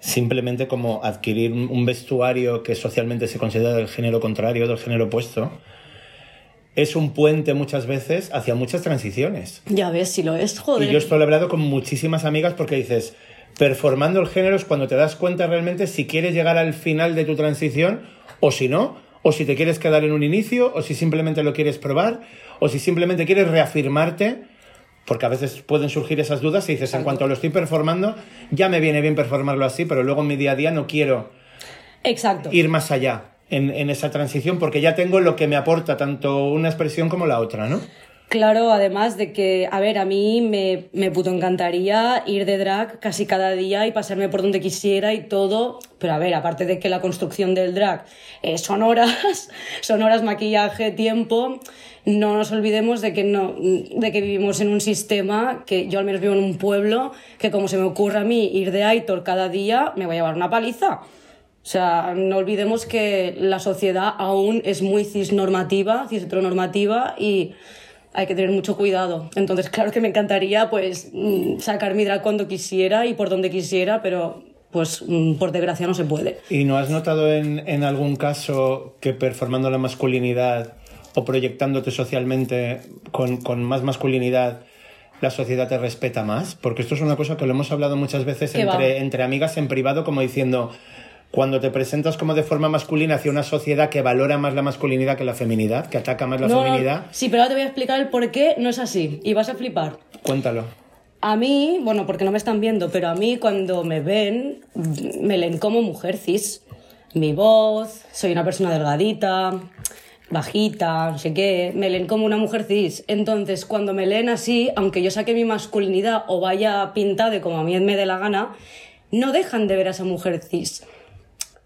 simplemente como adquirir un un vestuario que socialmente se considera del género contrario, del género opuesto, es un puente muchas veces hacia muchas transiciones. Ya ves, si lo es, joder. Y yo esto lo he hablado con muchísimas amigas porque dices, performando el género es cuando te das cuenta realmente si quieres llegar al final de tu transición o si no, o si te quieres quedar en un inicio, o si simplemente lo quieres probar, o si simplemente quieres reafirmarte, porque a veces pueden surgir esas dudas y dices, en cuanto lo estoy performando, ya me viene bien performarlo así, pero luego en mi día a día no quiero Exacto. ir más allá en, esa transición porque ya tengo lo que me aporta tanto una expresión como la otra, ¿no? Claro, además de que, a ver, a mí me, me puto encantaría ir de drag casi cada día y pasarme por donde quisiera y todo, pero a ver, aparte de que la construcción del drag eh, son horas, son horas maquillaje, tiempo, no nos olvidemos de que, no, de que vivimos en un sistema, que yo al menos vivo en un pueblo, que como se me ocurra a mí ir de Aitor cada día, me voy a llevar una paliza. O sea, no olvidemos que la sociedad aún es muy cisnormativa, cis-heteronormativa y hay que tener mucho cuidado. Entonces, claro que me encantaría pues mm, sacar mi drag cuando quisiera y por donde quisiera, pero pues mm, por desgracia no se puede. ¿Y no has notado en, en algún caso que performando la masculinidad o proyectándote socialmente con, con más masculinidad, la sociedad te respeta más? Porque esto es una cosa que lo hemos hablado muchas veces entre, entre amigas en privado, como diciendo, cuando te presentas como de forma masculina hacia una sociedad que valora más la masculinidad que la feminidad, que ataca más la No, feminidad, sí, pero ahora te voy a explicar el por qué no es así y vas a flipar. cuéntalo. A mí, bueno, porque no me están viendo, pero a mí cuando me ven, me leen como mujer cis. Mi voz, soy una persona delgadita, bajita, no sé qué, me leen como una mujer cis. Entonces, cuando me leen así, aunque yo saque mi masculinidad o vaya pintada de como a mí me dé la gana, no dejan de ver a esa mujer cis.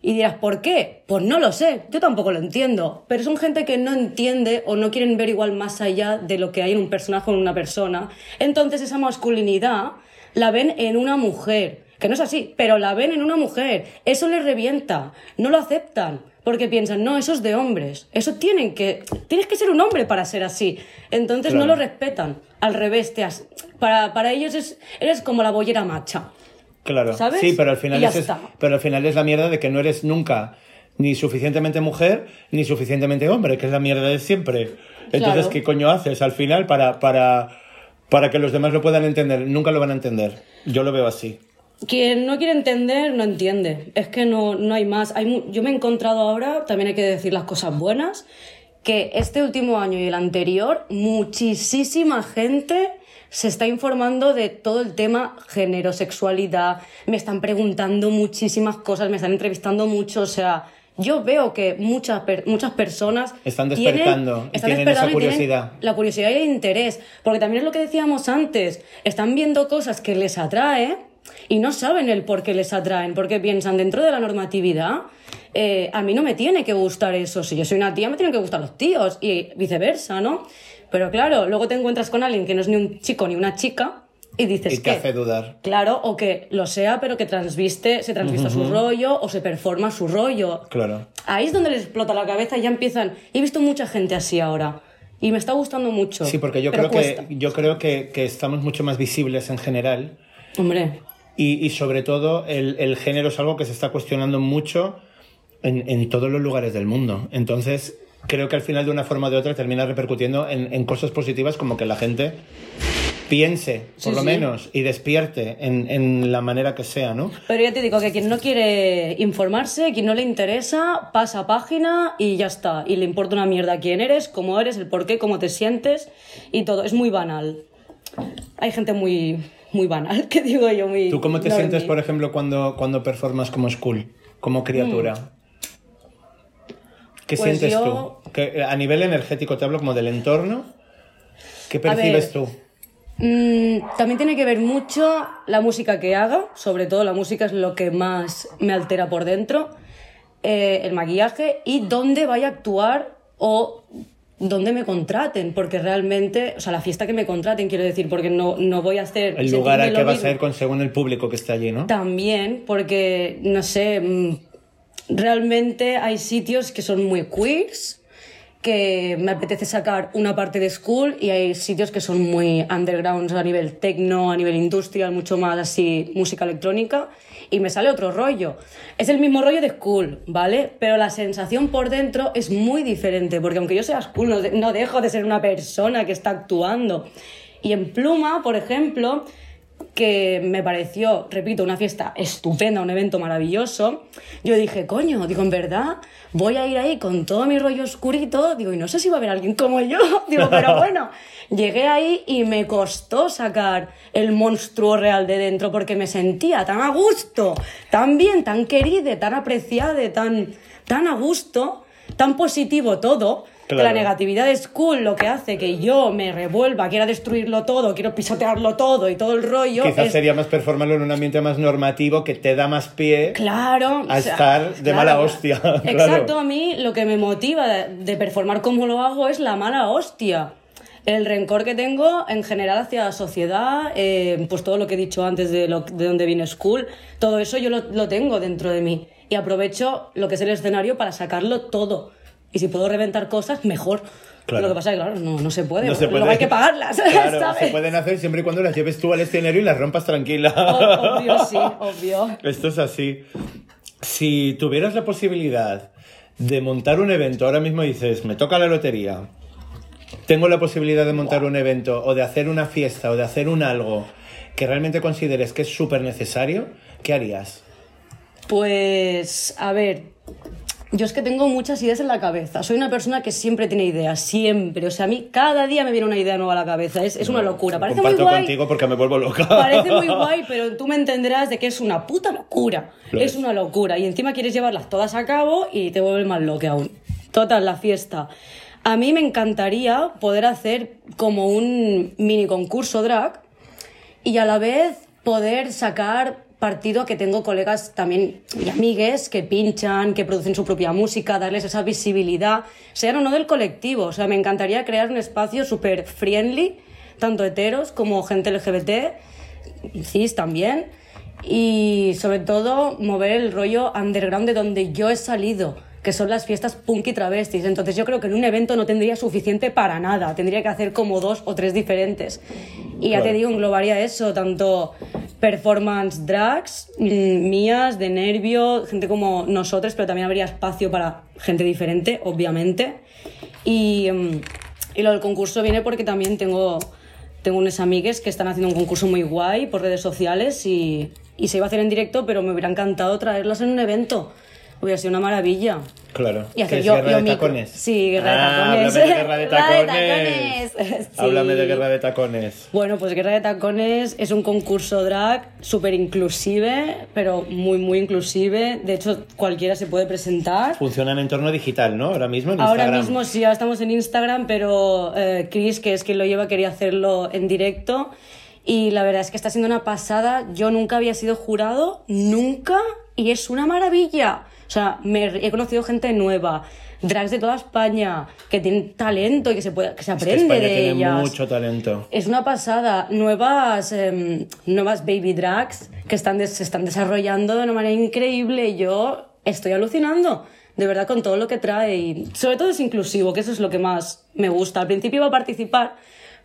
Y dirás, ¿por qué? Pues no lo sé, yo tampoco lo entiendo. Pero son gente que no entiende o no quieren ver igual más allá de lo que hay en un personaje o en una persona. Entonces esa masculinidad la ven en una mujer. Que no es así, pero la ven en una mujer. Eso les revienta, no lo aceptan. Porque piensan, no, eso es de hombres. Eso tienen que. Tienes que ser un hombre para ser así. Entonces no lo respetan. Al revés, te has- para, para ellos es, eres como la bollera macha. Claro, ¿Sabes? sí, pero al final es, está. pero al final es la mierda de que no eres nunca ni suficientemente mujer ni suficientemente hombre, que es la mierda de siempre. Entonces, Claro. ¿qué coño haces al final para, para, para que los demás lo puedan entender? Nunca lo van a entender. Yo lo veo así. quien no quiere entender, no entiende. Es que no, no hay más. Hay mu- yo me he encontrado ahora, también hay que decir las cosas buenas, que este último año y el anterior, muchísima gente se está informando de todo el tema género, sexualidad, me están preguntando muchísimas cosas, me están entrevistando mucho, o sea, yo veo que muchas, per- muchas personas Están tienen- despertando y están tienen esa tienen curiosidad. la curiosidad y el interés, porque también es lo que decíamos antes, están viendo cosas que les atrae y no saben el por qué les atraen, porque piensan dentro de la normatividad, eh, a mí no me tiene que gustar eso, si yo soy una tía me tienen que gustar los tíos y viceversa, ¿no? Pero claro, luego te encuentras con alguien que no es ni un chico ni una chica y dices Y te que... hace dudar. Claro, o que lo sea, pero que transviste, se transvista su rollo o se performa su rollo. Claro. Ahí es donde les explota la cabeza y ya empiezan. He visto mucha gente así ahora. Y me está gustando mucho. Sí, porque yo creo, cuesta. que, yo creo que, que estamos mucho más visibles en general Hombre, y, y sobre todo el, el género es algo que se está cuestionando mucho en, en todos los lugares del mundo. Entonces, creo que al final de una forma o de otra termina repercutiendo en, en cosas positivas como que la gente piense, por Sí, lo sí. menos, y despierte en, en la manera que sea, ¿no? pero ya te digo que quien no quiere informarse, quien no le interesa, pasa página y ya está. Y le importa una mierda quién eres, cómo eres, el por qué, cómo te sientes y todo. Es muy banal. Hay gente muy, muy banal, que digo yo, muy. ¿Tú cómo te sientes, por ejemplo, cuando, cuando performas como school, como criatura? ¿Qué. Pues sientes yo- tú? Que, a nivel energético, te hablo como del entorno. ¿Qué percibes tú? Mm, también tiene que ver mucho la música que haga, sobre todo la música es lo que más me altera por dentro, eh, el maquillaje y dónde vaya a actuar o dónde me contraten, porque realmente, o sea, la fiesta que me contraten, quiero decir, porque no, no voy a hacer... El lugar al que vas mismo. a ir con según el público que está allí, ¿no? También, porque, no sé, mm, realmente hay sitios que son muy queers, que me apetece sacar una parte de school y hay sitios que son muy underground a nivel techno, a nivel industrial, mucho más así música electrónica y me sale otro rollo. Es el mismo rollo de school, ¿vale? Pero la sensación por dentro es muy diferente porque aunque yo sea school no, no dejo de ser una persona que está actuando. Y en Pluma, por ejemplo, que me pareció, repito, una fiesta estupenda, un evento maravilloso, yo dije, coño, digo, en verdad, voy a ir ahí con todo mi rollo oscurito, digo, y no sé si va a haber alguien como yo, digo, pero bueno, llegué ahí y me costó sacar el monstruo real de dentro porque me sentía tan a gusto, tan bien, tan querida, tan apreciada, tan, tan a gusto, tan positivo todo. Que Claro. La negatividad es cool, lo que hace que yo me revuelva, quiera destruirlo todo, quiero pisotearlo todo y todo el rollo. Quizás es- sería más performarlo en un ambiente más normativo que te da más pie. Claro. a estar de mala hostia, claro. Exacto, a mí lo que me motiva de, performar como lo hago es la mala hostia. El rencor que tengo en general hacia la sociedad, eh, pues todo lo que he dicho antes de, lo, de donde viene School, todo eso yo lo, lo tengo dentro de mí. Y aprovecho lo que es el escenario para sacarlo todo. Y si puedo reventar cosas, mejor. Claro. Lo que pasa es que, claro, no, no se puede. No se Luego hay que pagarlas. Claro, ¿sabes? se pueden hacer siempre y cuando las lleves tú al escenario y las rompas tranquila. Obvio, sí, obvio. Esto es así. Si tuvieras la posibilidad de montar un evento, ahora mismo dices, me toca la lotería, tengo la posibilidad de montar un evento o de hacer una fiesta o de hacer un algo que realmente consideres que es súper necesario, ¿qué harías? Pues, a ver, yo es que tengo muchas ideas en la cabeza. Soy una persona que siempre tiene ideas, siempre. O sea, a mí cada día me viene una idea nueva a la cabeza. Es, es una locura. Parece muy guay. contigo porque me vuelvo loca. Parece muy guay, pero tú me entenderás de que es una puta locura. Lo es es. una locura. Y encima quieres llevarlas todas a cabo y te vuelves más loca aún. Total, la fiesta. A mí me encantaría poder hacer como un mini concurso drag y a la vez poder sacar partido a que tengo colegas también y amigues que pinchan, que producen su propia música, darles esa visibilidad, sean o no del colectivo. O sea, me encantaría crear un espacio súper friendly, tanto heteros como gente LGBT, cis también, y sobre todo mover el rollo underground de donde yo he salido que son las fiestas punk y travestis. Entonces yo creo que en un evento no tendría suficiente para nada, tendría que hacer como dos o tres diferentes. Y ya Claro. te digo, englobaría eso, tanto performance drags, mm, mías, de nervio, gente como nosotros, pero también habría espacio para gente diferente, obviamente. Y, mm, y lo del concurso viene porque también tengo, tengo unas amigues que están haciendo un concurso muy guay por redes sociales y, y se iba a hacer en directo, pero me hubiera encantado traerlas en un evento. Hubiera sido una maravilla. Claro. Y hacer ¿Qué es yo, guerra yo de tacones? Sí, guerra de Ah, tacones. Háblame de guerra de Guerra de tacones. tacones. Sí. Háblame de guerra de tacones. Bueno, pues Guerra de Tacones es un concurso drag súper inclusive, pero muy, muy inclusive. De hecho, cualquiera se puede presentar. Funciona en entorno digital, ¿no? Ahora mismo en Ahora Instagram. mismo sí, ahora estamos en Instagram, pero eh, Chris, que es quien lo lleva, quería hacerlo en directo. Y la verdad es que está siendo una pasada. Yo nunca había sido jurado, nunca, y es una maravilla. O sea, me, he conocido gente nueva, drags de toda España, que tienen talento y que se, puede, que se Es que aprende España de tiene ellas. mucho talento. Es una pasada. Nuevas, em, nuevas baby drags que están se están desarrollando de una manera increíble. Yo estoy alucinando, de verdad, con todo lo que trae. Y sobre todo es inclusivo, que eso es lo que más me gusta. Al principio iba a participar,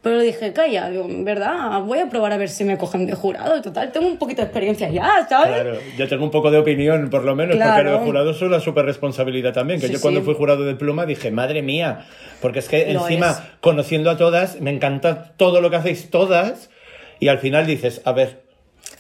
pero dije, calla, digo, verdad, voy a probar a ver si me cogen de jurado. Total, tengo un poquito de experiencia ya, ¿sabes? Claro, yo tengo un poco de opinión, por lo menos, porque Claro. lo de jurado es una súper responsabilidad también. Que Sí, yo cuando sí. fui jurado de pluma dije, madre mía, porque es que Lo encima, es. conociendo a todas, me encanta todo lo que hacéis todas, y al final dices, a ver,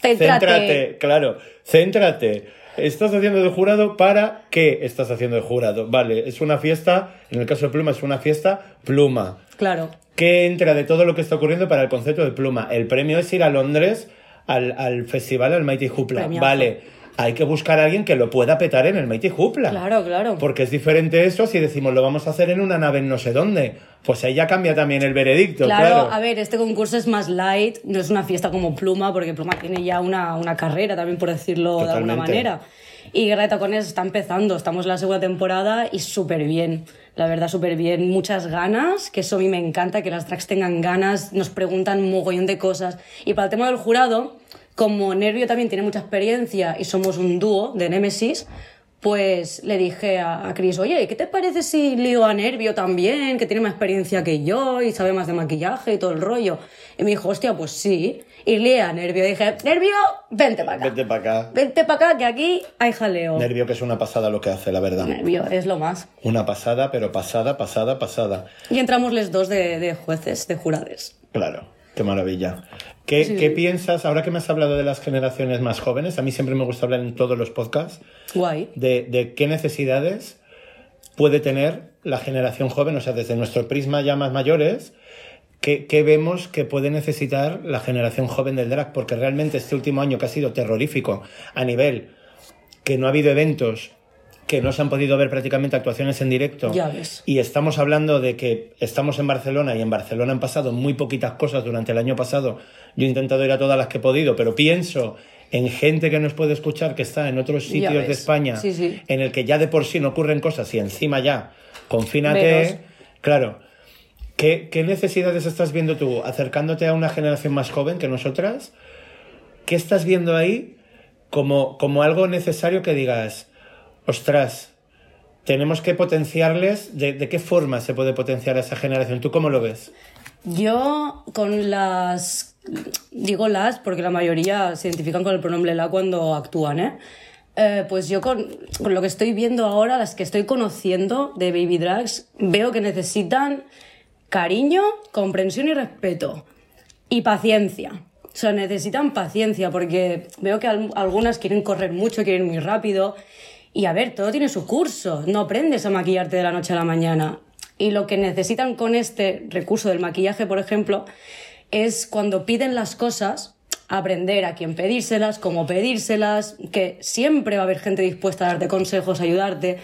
Céntrate. claro, céntrate. Estás haciendo de jurado para qué estás haciendo de jurado. Vale, es una fiesta, en el caso de pluma es una fiesta pluma. Claro. ¿Qué entra de todo lo que está ocurriendo para el concepto de pluma? El premio es ir a Londres al, al festival, al Mighty Hoopla. Premiazo. Vale, hay que buscar a alguien que lo pueda petar en el Mighty Hoopla. Claro, claro. Porque es diferente eso si decimos lo vamos a hacer en una nave en no sé dónde. Pues ahí ya cambia también el veredicto, Claro, claro. a ver, este concurso es más light, no es una fiesta como Pluma, porque Pluma tiene ya una, una carrera, también por decirlo de alguna manera. Y Guerra de Tacones está empezando, estamos en la segunda temporada y súper bien, la verdad súper bien, muchas ganas, que eso a mí me encanta, que las tracks tengan ganas, nos preguntan un mogollón de cosas. Y para el tema del jurado, como Nervio también tiene mucha experiencia y somos un dúo de Nemesis, pues le dije a, Chris, oye, ¿qué te parece si lío a Nervio también, que tiene más experiencia que yo y sabe más de maquillaje y todo el rollo? Y me dijo, hostia, pues sí. Y lié a Nervio. dije, Nervio, vente para acá. Vete para acá. Vente para acá, que aquí hay jaleo. Nervio que es una pasada lo que hace, la verdad. Nervio, es lo más. Una pasada, pero pasada, pasada, pasada. Y entramos los dos de, de jueces, de jurades. Claro, qué maravilla. ¿Qué, ¿Qué piensas, ahora que me has hablado de las generaciones más jóvenes? A mí siempre me gusta hablar en todos los podcasts. Guay. de, de qué necesidades puede tener la generación joven, o sea, desde nuestro prisma ya más mayores, qué, qué vemos que puede necesitar la generación joven del drag, porque realmente este último año que ha sido terrorífico a nivel que no ha habido eventos, que no se han podido ver prácticamente actuaciones en directo. Ya ves. Y estamos hablando de que estamos en Barcelona y en Barcelona han pasado muy poquitas cosas durante el año pasado. Yo he intentado ir a todas las que he podido, pero pienso en gente que nos puede escuchar que está en otros sitios de. España Sí, sí. en el que ya de por sí no ocurren cosas y encima ya confínate. Menos. Claro. ¿Qué, ¿Qué necesidades estás viendo tú acercándote a una generación más joven que nosotras? ¿Qué estás viendo ahí como, como algo necesario que digas, ostras, tenemos que potenciarles? ¿De, de qué forma se puede potenciar a esa generación? ¿Tú cómo lo ves? Yo con las... Digo las porque la mayoría se identifican con el pronombre la cuando actúan, ¿eh? Eh, pues yo con, con lo que estoy viendo ahora, las que estoy conociendo de Baby Drags, veo que necesitan cariño, comprensión y respeto. Y paciencia. O sea, necesitan paciencia porque veo que al- algunas quieren correr mucho, quieren ir muy rápido. Y a ver, todo tiene su curso. No aprendes a maquillarte de la noche a la mañana. Y lo que necesitan con este recurso del maquillaje, por ejemplo, es cuando piden las cosas, aprender a quién pedírselas, cómo pedírselas, que siempre va a haber gente dispuesta a darte consejos, a ayudarte,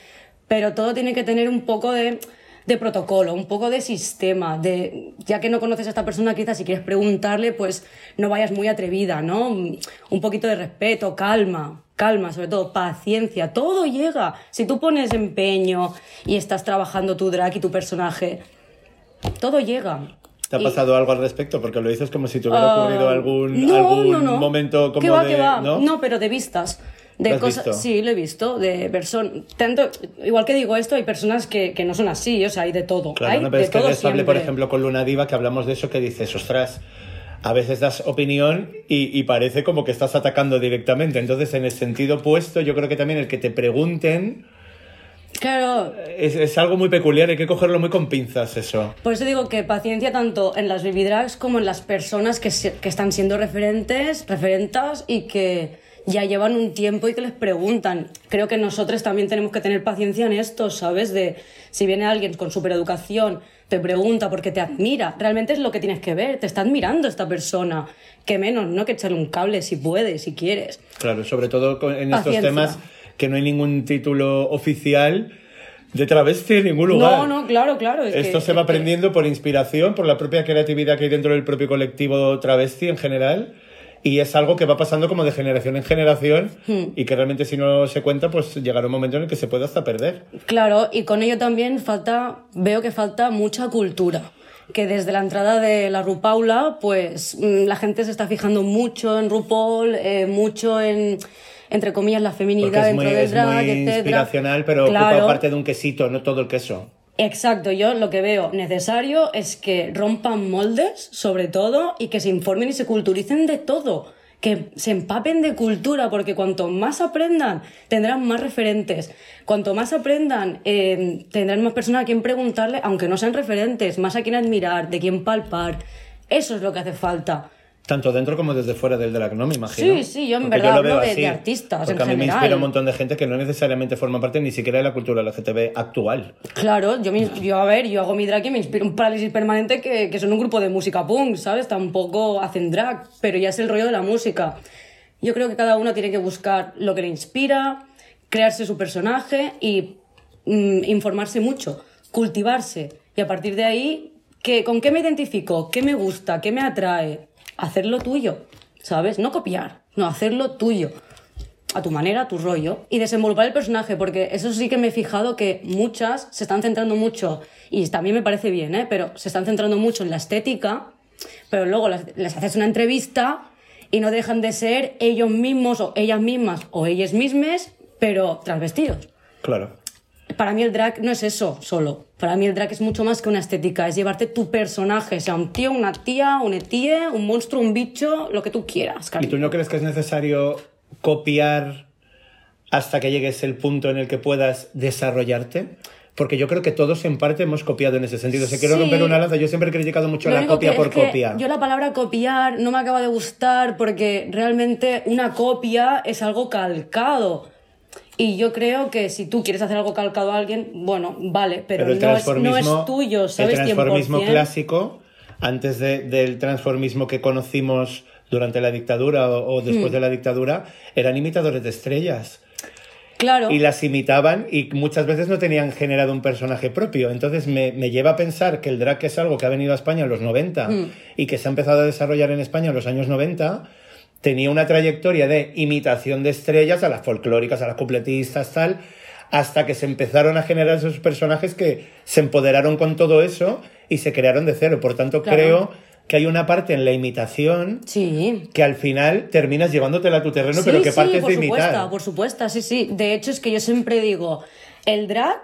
pero todo tiene que tener un poco de, de protocolo, un poco de sistema, de ya que no conoces a esta persona, quizás si quieres preguntarle, pues no vayas muy atrevida, ¿no? Un poquito de respeto, calma, calma, sobre todo paciencia, todo llega. Si tú pones empeño y estás trabajando tu drag y tu personaje, todo llega. ¿Te ha Y- pasado algo al respecto? Porque lo dices como si te hubiera Ah, ocurrido algún, no, algún no, no. momento como ¿Qué va, de... qué va? ¿no? pero de vistas. ¿Lo De cosas, visto? sí, lo he visto, de personas, tanto, igual que digo esto, hay personas que, que no son así, o sea, hay de todo. Claro, hay no, pero de es que todo les hablé, por ejemplo, con Luna Diva, que hablamos de eso, que dices, ostras, a veces das opinión y, y parece como que estás atacando directamente. Entonces, en el sentido opuesto, yo creo que también el que te pregunten Claro, es, es algo muy peculiar, hay que cogerlo muy con pinzas eso. por eso digo que paciencia tanto en las baby drags como en las personas que, se- que están siendo referentes, referentas y que ya llevan un tiempo y que les preguntan. Creo que nosotros también tenemos que tener paciencia en esto, ¿sabes? De si viene alguien con supereducación, te pregunta porque te admira, realmente es lo que tienes que ver, te está admirando esta persona. Que menos, ¿no? Que echarle un cable si puedes, si quieres. Claro, sobre todo en estos temas que no hay ningún título oficial de travesti en ningún lugar. No, no, claro, claro. Esto se va aprendiendo por inspiración, por la propia creatividad que hay dentro del propio colectivo travesti en general. Y es algo que va pasando como de generación en generación hmm. y que realmente si no se cuenta, pues llegará un momento en el que se puede hasta perder. Claro, y con ello también falta, veo que falta mucha cultura que desde la entrada de la RuPaula, pues mm, la gente se está fijando mucho en RuPaul, eh, mucho en entre comillas, la feminidad dentro del drag, es muy inspiracional, pero ocupa parte de un quesito, no todo el queso. Exacto, yo lo que veo necesario es que rompan moldes, sobre todo, y que se informen y se culturicen de todo. Que se empapen de cultura, porque cuanto más aprendan, tendrán más referentes. Cuanto más aprendan, eh, tendrán más personas a quien preguntarle, aunque no sean referentes, más a quien admirar, de quien palpar. Eso es lo que hace falta. Tanto dentro como desde fuera del drag, ¿no? Me imagino. Sí, sí, yo en verdad hablo de, artistas. Porque a mí me inspira un montón de gente que no necesariamente forma parte ni siquiera de la cultura LGTB actual. Claro, yo, yo a ver, yo hago mi drag y me inspira un parálisis permanente que, que son un grupo de música punk, ¿sabes? Tampoco hacen drag, pero ya es el rollo de la música. Yo creo que cada uno tiene que buscar lo que le inspira, crearse su personaje y mm, informarse mucho, cultivarse. Y a partir de ahí, ¿qué, ¿con qué me identifico? ¿Qué me gusta? ¿Qué me atrae? Hacerlo tuyo, ¿sabes? No copiar, no, hacerlo tuyo. A tu manera, a tu rollo. Y desenvolver el personaje, porque eso sí que me he fijado que muchas se están centrando mucho, y también me parece bien, ¿eh? Pero se están centrando mucho en la estética, pero luego les, haces una entrevista y no dejan de ser ellos mismos o ellas mismas o ellas mismas, pero transvestidos. Claro para mí el drag no es eso solo. Para mí el drag es mucho más que una estética, es llevarte tu personaje, sea un tío, una tía, un etíe, un monstruo, un bicho, lo que tú quieras. ¿Y tú no crees que es necesario copiar hasta que llegues el punto en el que puedas desarrollarte? Porque yo creo que todos en parte hemos copiado en ese sentido. Se quiero romper una lanza. Yo siempre he criticado mucho la copia por copia. Yo la palabra copiar no me acaba de gustar porque realmente una copia es algo calcado. Y yo creo que si tú quieres hacer algo calcado a alguien, bueno, vale, pero, no, es, tuyo, ¿sabes? El transformismo clásico, antes del transformismo que conocimos durante la dictadura o, después hmm. de la dictadura, eran imitadores de estrellas. Claro. Y las imitaban y muchas veces no tenían generado un personaje propio. Entonces me, lleva a pensar que el drag es algo que ha venido a España en los 90 hmm. y que se ha empezado a desarrollar en España en los años 90 tenía una trayectoria de imitación de estrellas a las folclóricas, a las completistas, tal, hasta que se empezaron a generar esos personajes que se empoderaron con todo eso y se crearon de cero. Por tanto, creo que hay una parte en la imitación sí. que al final terminas llevándotela a tu terreno, pero que parte de imitar. Por supuesto, sí, sí. De hecho, es que yo siempre digo, el drag,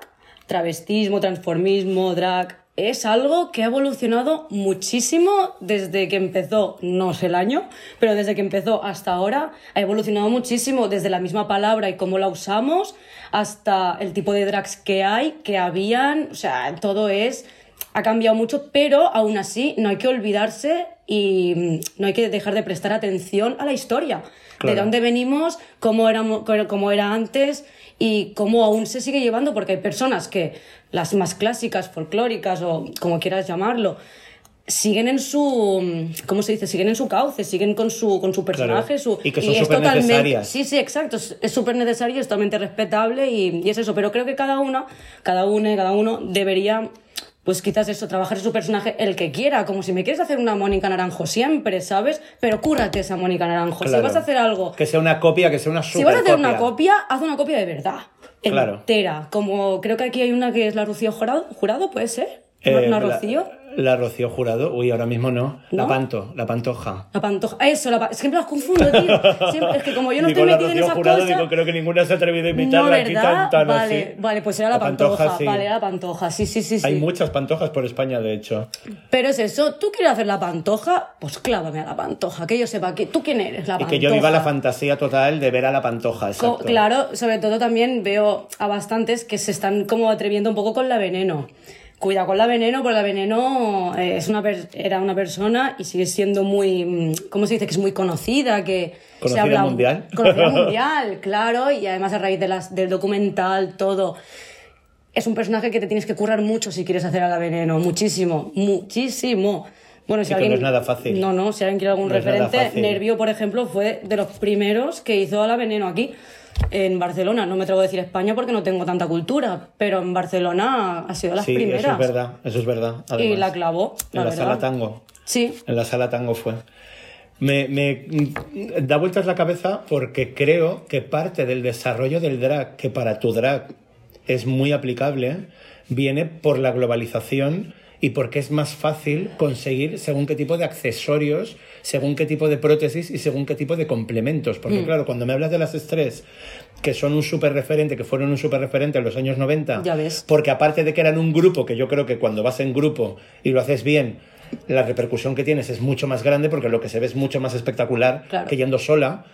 travestismo, transformismo, drag, es algo que ha evolucionado muchísimo desde que empezó, no sé el año, pero desde que empezó hasta ahora ha evolucionado muchísimo desde la misma palabra y cómo la usamos hasta el tipo de drags que hay, que habían, o sea, todo es ha cambiado mucho, pero aún así no hay que olvidarse y mm, no hay que dejar de prestar atención a la historia. De dónde venimos, cómo, éramos, cómo era antes y cómo aún se sigue llevando, porque hay personas que las más clásicas, folclóricas o como quieras llamarlo, siguen en su ¿cómo se dice? siguen en su cauce, siguen con su con su personaje, su y que son súper necesarias. Sí, sí, exacto, es súper necesario, es totalmente respetable y, y, es eso, pero creo que cada uno, cada uno, cada uno debería pues quizás eso, trabajar su personaje el que quiera, como si me quieres hacer una Mónica Naranjo siempre, ¿sabes? Pero cúrate esa Mónica Naranjo. Si vas a hacer algo... Que sea una copia, que sea una super Si vas a hacer una copia, haz una copia de verdad. Entera. Como creo que aquí hay una que es la Rocío Jurado, ¿jurado puede ser? Eh, ¿Una Rocío? La Rocío Jurado, uy, ahora mismo no. La Panto, la Pantoja. La Pantoja, eso, la, que me las confundo, tío. es que como yo no estoy metida en esas jurado, cosas... Digo, creo que ninguna se ha atrevido a imitarla no, aquí tan, tan vale, así. Vale, pues era la, Pantoja, vale, era la Pantoja, sí, sí, sí. Hay muchas Pantojas por España, de hecho. Pero es eso, tú quieres hacer la Pantoja, pues clávame a la Pantoja, que yo sepa que tú quién eres, la Pantoja. Y que yo viva la fantasía total de ver a la Pantoja, exacto. claro, sobre todo también veo a bastantes que se están como atreviendo un poco con la veneno Cuidado con la veneno, porque la veneno eh, es una per- era una persona y sigue siendo muy, mm, ¿cómo se dice? Que es muy conocida, que se Conocida habla mundial. Conocida mundial, claro, y además a raíz de las, del documental, todo. Es un personaje que te tienes que currar mucho si quieres hacer a la veneno, muchísimo, muchísimo. Bueno, si alguien, no es nada fácil. No, no, si alguien quiere algún No referente. Nervio, por ejemplo, fue de los primeros que hizo a la veneno aquí, en Barcelona. No me atrevo a decir España porque no tengo tanta cultura, pero en Barcelona ha sido las sí, primeras. eso es verdad, eso es verdad. Y la clavó, la en la verdad. sala tango. Sí, En la sala tango fue. Me, me mm, da vueltas la cabeza porque creo que parte del desarrollo del drag, que para tu drag es muy aplicable, viene por la globalización y porque es más fácil conseguir según qué tipo de accesorios, según qué tipo de prótesis y según qué tipo de complementos. Porque Mm. claro, cuando me hablas de las estrés, que son un súper referente, que fueron un súper referente en los años 90, Ya ves. porque aparte de que eran un grupo, que yo creo que cuando vas en grupo y lo haces bien, la repercusión que tienes es mucho más grande porque lo que se ve es mucho más espectacular Claro. que yendo sola.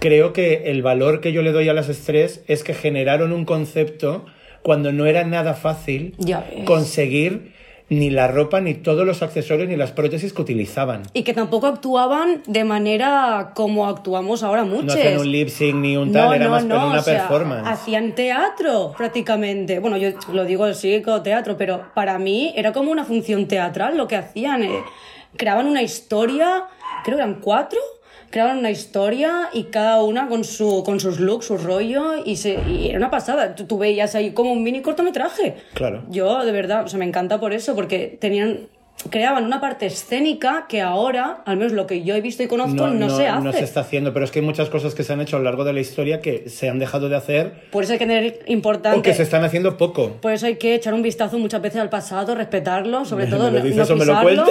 Creo que el valor que yo le doy a las estrés es que generaron un concepto cuando no era nada fácil conseguir ni la ropa, ni todos los accesorios, ni las prótesis que utilizaban. y que tampoco actuaban de manera como actuamos ahora muchos. No hacían un lip sync ni un tal, era más para una o sea, performance. Hacían teatro prácticamente. Bueno, yo lo digo psicoteatro, pero para mí era como una función teatral lo que hacían. eh. Creaban una historia, creo que eran cuatro, creaban una historia y cada una con, su, con sus looks, su rollo, y, se, y era una pasada. Tú, tú veías ahí como un mini cortometraje. Claro. Yo, de verdad, o sea, me encanta por eso, porque tenían creaban una parte escénica que ahora, al menos lo que yo he visto y conozco, no, se hace. no se está haciendo, pero es que hay muchas cosas que se han hecho a lo largo de la historia que se han dejado de hacer Por eso hay que tener o que importante. se están haciendo poco. Por eso hay que echar un vistazo muchas veces al pasado, respetarlo, sobre ¿Me- todo me lo no, dices no o me lo pisarlo.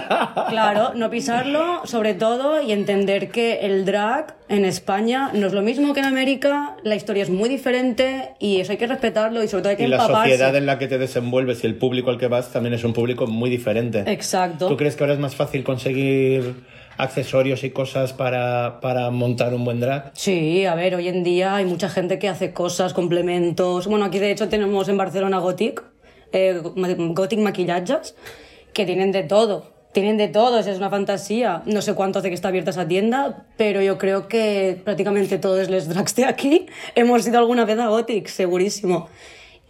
claro, no pisarlo, sobre todo, y entender que el drag en España no es lo mismo que en América, la historia es muy diferente y eso hay que respetarlo y sobre todo hay que Y la sociedad en la que te desenvuelves y el público al que vas también es un público muy diferente. Exacto. ¿Tú crees que ahora es más fácil conseguir accesorios y cosas para, para montar un buen drag? Sí, a ver, hoy en día hay mucha gente que hace cosas, complementos. Bueno, aquí de hecho tenemos en Barcelona Gothic, eh, Gothic Maquillajes, que tienen de todo. Tienen de todo, es una fantasía. No sé cuánto hace que está abierta esa tienda, pero yo creo que prácticamente todos los drags de aquí hemos ido alguna vez a Gothic, segurísimo.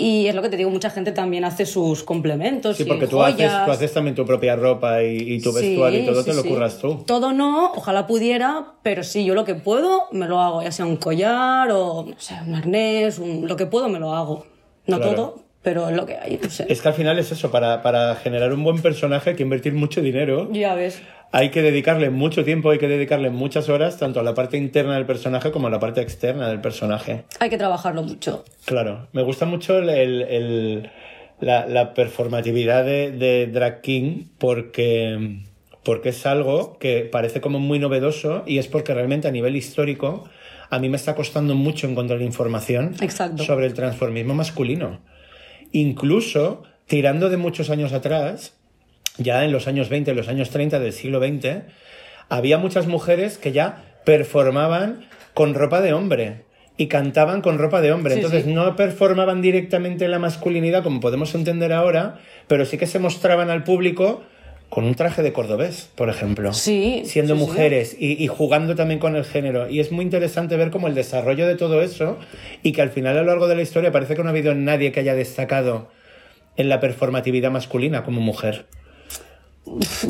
Y es lo que te digo, mucha gente también hace sus complementos. Sí, y porque tú haces, tú haces también tu propia ropa y, y tu Sí, vestuario y todo sí, te lo sí. curras tú. Todo no, ojalá pudiera, pero sí, yo lo que puedo me lo hago, ya sea un collar o no sé, un arnés, un- lo que puedo me lo hago. No Claro. todo, pero es lo que hay, no sé. Es que al final es eso, para, para generar un buen personaje hay que invertir mucho dinero, Ya ves. hay que dedicarle mucho tiempo, hay que dedicarle muchas horas, tanto a la parte interna del personaje como a la parte externa del personaje. Hay que trabajarlo mucho. Claro, me gusta mucho el, el- el- la, la performatividad de, de Drag King porque, porque es algo que parece como muy novedoso y es porque realmente a nivel histórico a mí me está costando mucho encontrar información Exacto. sobre el transformismo masculino. Incluso tirando de muchos años atrás, ya en los años 20, en los años 30 del siglo XX, había muchas mujeres que ya performaban con ropa de hombre y cantaban con ropa de hombre. Sí, Entonces sí. no performaban directamente la masculinidad como podemos entender ahora, pero sí que se mostraban al público con un traje de cordobés, por ejemplo. Sí, Siendo sí, sí. mujeres y, y jugando también con el género. Y es muy interesante ver cómo el desarrollo de todo eso y que al final a lo largo de la historia parece que no ha habido nadie que haya destacado en la performatividad masculina como mujer.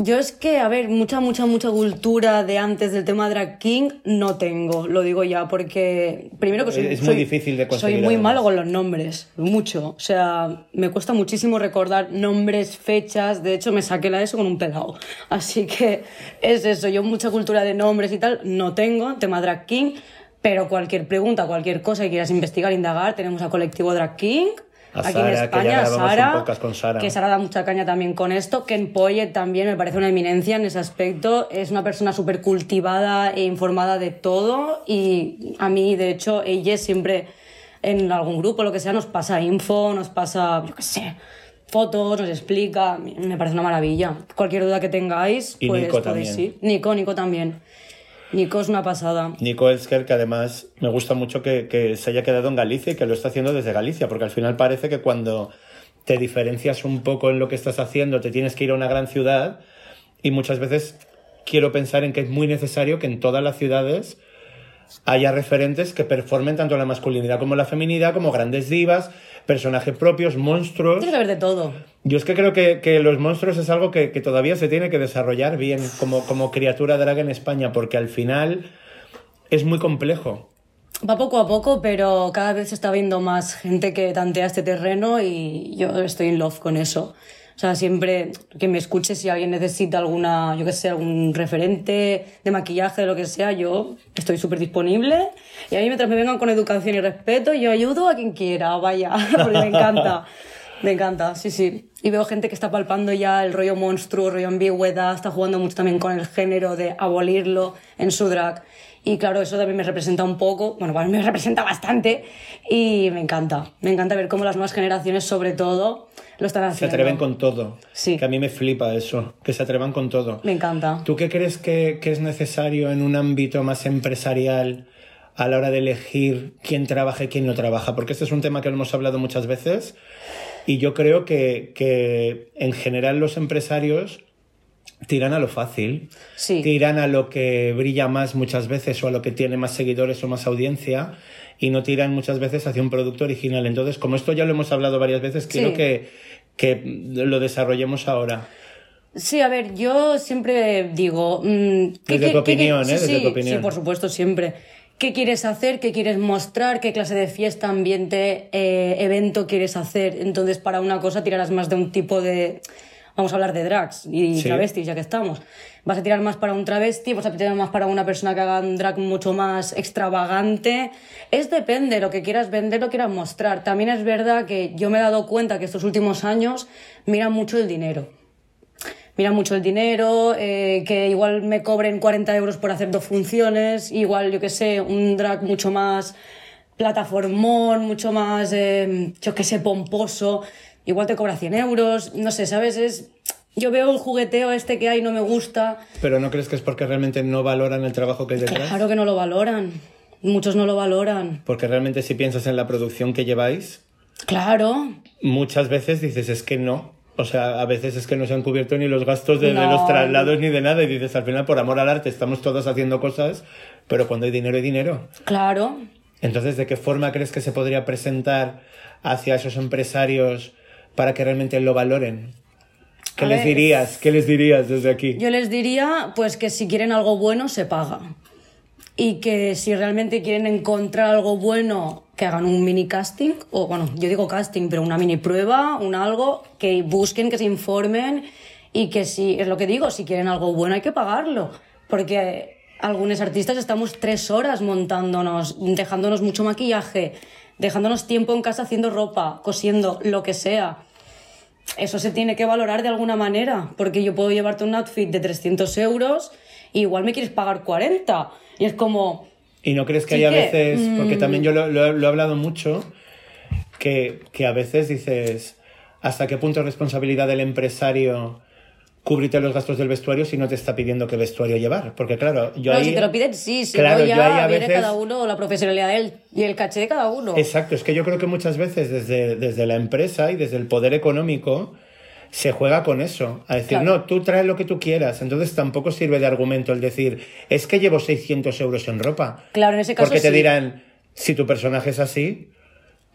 Yo es que, a ver, mucha, mucha, mucha cultura de antes del tema drag king no tengo, lo digo ya, porque primero que soy, Es muy soy- difícil de conseguir, Soy muy además. malo con los nombres, mucho. O sea, me cuesta muchísimo recordar nombres, fechas. De hecho, me saqué la ESO con un pelado. Así que es eso. Yo mucha cultura de nombres y tal no tengo, tema drag king. Pero cualquier pregunta, cualquier cosa que quieras investigar, indagar, tenemos a Colectivo Drag King. A aquí Sara, en que España, un Sara, con Sara. que Sara da mucha caña también con esto. Ken Poye también me parece una eminencia en ese aspecto. Es una persona súper cultivada e informada de todo. Y a mí, de hecho, ella siempre en algún grupo, lo que sea, nos pasa info, nos pasa, yo qué sé, fotos, nos explica. Me parece una maravilla. Cualquier duda que tengáis, Y pues Nico podéis ir. Nico, Nico también. Nico es una pasada. Nico Elsker, que además me gusta mucho que, que se haya quedado en Galicia y que lo está haciendo desde Galicia, porque al final parece que cuando te diferencias un poco en lo que estás haciendo, te tienes que ir a una gran ciudad y muchas veces quiero pensar en que es muy necesario que en todas las ciudades haya referentes que performen tanto la masculinidad como la feminidad, como grandes divas, personajes propios, monstruos. Tiene que haber de todo. Yo es que creo que, que los monstruos es algo que, que, todavía se tiene que desarrollar bien como, como criatura drag en España, porque al final es muy complejo. Va poco a poco, pero cada vez se está viendo más gente que tantea este terreno y yo estoy en love con eso. O sea, siempre que me escuche si alguien necesita alguna, yo qué sé, algún referente de maquillaje, de lo que sea, yo estoy súper disponible. Y a mí mientras me vengan con educación y respeto, yo ayudo a quien quiera, vaya, porque me encanta. Me encanta, sí, sí. Y veo gente que está palpando ya el rollo monstruo, el rollo ambigüedad, está jugando mucho también con el género de abolirlo en su drag. Y claro, eso también me representa un poco, bueno, bueno, me representa bastante y me encanta. Me encanta ver cómo las nuevas generaciones, sobre todo, lo están haciendo. Se atreven con todo. Sí. Que a mí me flipa eso, que se atrevan con todo. Me encanta. ¿Tú qué crees que, que es necesario en un ámbito más empresarial a la hora de elegir quién trabaja y quién no trabaja? Porque este es un tema que hemos hablado muchas veces y yo creo que, que en general los empresarios tiran a lo fácil, Sí. tiran a lo que brilla más muchas veces o a lo que tiene más seguidores o más audiencia y no tiran muchas veces hacia un producto original. Entonces, como esto ya lo hemos hablado varias veces, quiero Sí. que, que lo desarrollemos ahora. Sí, a ver, yo siempre digo... ¿qué- Desde qué- tu opinión, ¿eh? Desde sí, tu opinión. Sí, por supuesto, siempre. ¿Qué quieres hacer? ¿Qué quieres mostrar? ¿Qué clase de fiesta, ambiente, eh, evento quieres hacer? Entonces, para una cosa tirarás más de un tipo de... Vamos a hablar de drags y Sí. travestis, ya que estamos. Vas a tirar más para un travesti, vas a tirar más para una persona que haga un drag mucho más extravagante. Es depende lo que quieras vender, lo quieras mostrar. También es verdad que yo me he dado cuenta que estos últimos años miran mucho el dinero mira mucho el dinero, eh, que igual me cobren 40 euros por hacer dos funciones, igual, yo que sé, un drag mucho más plataformón, mucho más, eh, yo que sé, pomposo, igual te cobra 100 euros, no sé, ¿sabes? Es, yo veo el jugueteo este que hay no me gusta, Pero ¿no crees que es porque realmente no valoran el trabajo que hay detrás? claro que no lo valoran, muchos no lo valoran, Porque realmente si piensas en la producción que lleváis, claro, muchas veces dices es que no. O sea, a veces es que no se han cubierto ni los gastos de, los traslados ni de nada y dices al final por amor al arte estamos todos haciendo cosas, pero cuando hay dinero hay dinero. claro. Entonces, ¿de qué forma crees que se podría presentar hacia esos empresarios para que realmente lo valoren? ¿Qué A les ver, dirías? ¿Qué les dirías desde aquí? Yo les diría, pues que si quieren algo bueno, se paga. Y que si realmente quieren encontrar algo bueno, que hagan un mini casting, o bueno, yo digo casting, pero una mini prueba, un algo, que busquen, que se informen y que si, es lo que digo, si quieren algo bueno hay que pagarlo. Porque algunos artistas estamos tres horas montándonos, dejándonos mucho maquillaje, dejándonos tiempo en casa haciendo ropa, cosiendo, lo que sea eso se tiene que valorar de alguna manera, porque yo puedo llevarte un outfit de 300 euros y igual me quieres pagar 40. Y es como, ¿Y no crees que Sí hay a que, veces, porque mm. también yo lo, lo- lo he hablado mucho, que, que a veces dices, ¿hasta qué punto es responsabilidad del empresario cubrirte los gastos del vestuario si no te está pidiendo qué vestuario llevar? Porque claro, yo no, ahí... si te lo piden, sí, si Claro, no yo ya ahí a viene cada uno la profesionalidad de él y el caché de cada uno. Exacto, es que yo creo que muchas veces desde, desde la empresa y desde el poder económico se juega con eso, a decir, Claro. no, tú traes lo que tú quieras, entonces tampoco sirve de argumento el decir, es que llevo 600 euros en ropa. Claro, en ese caso Porque te sí. dirán, si tu personaje es así,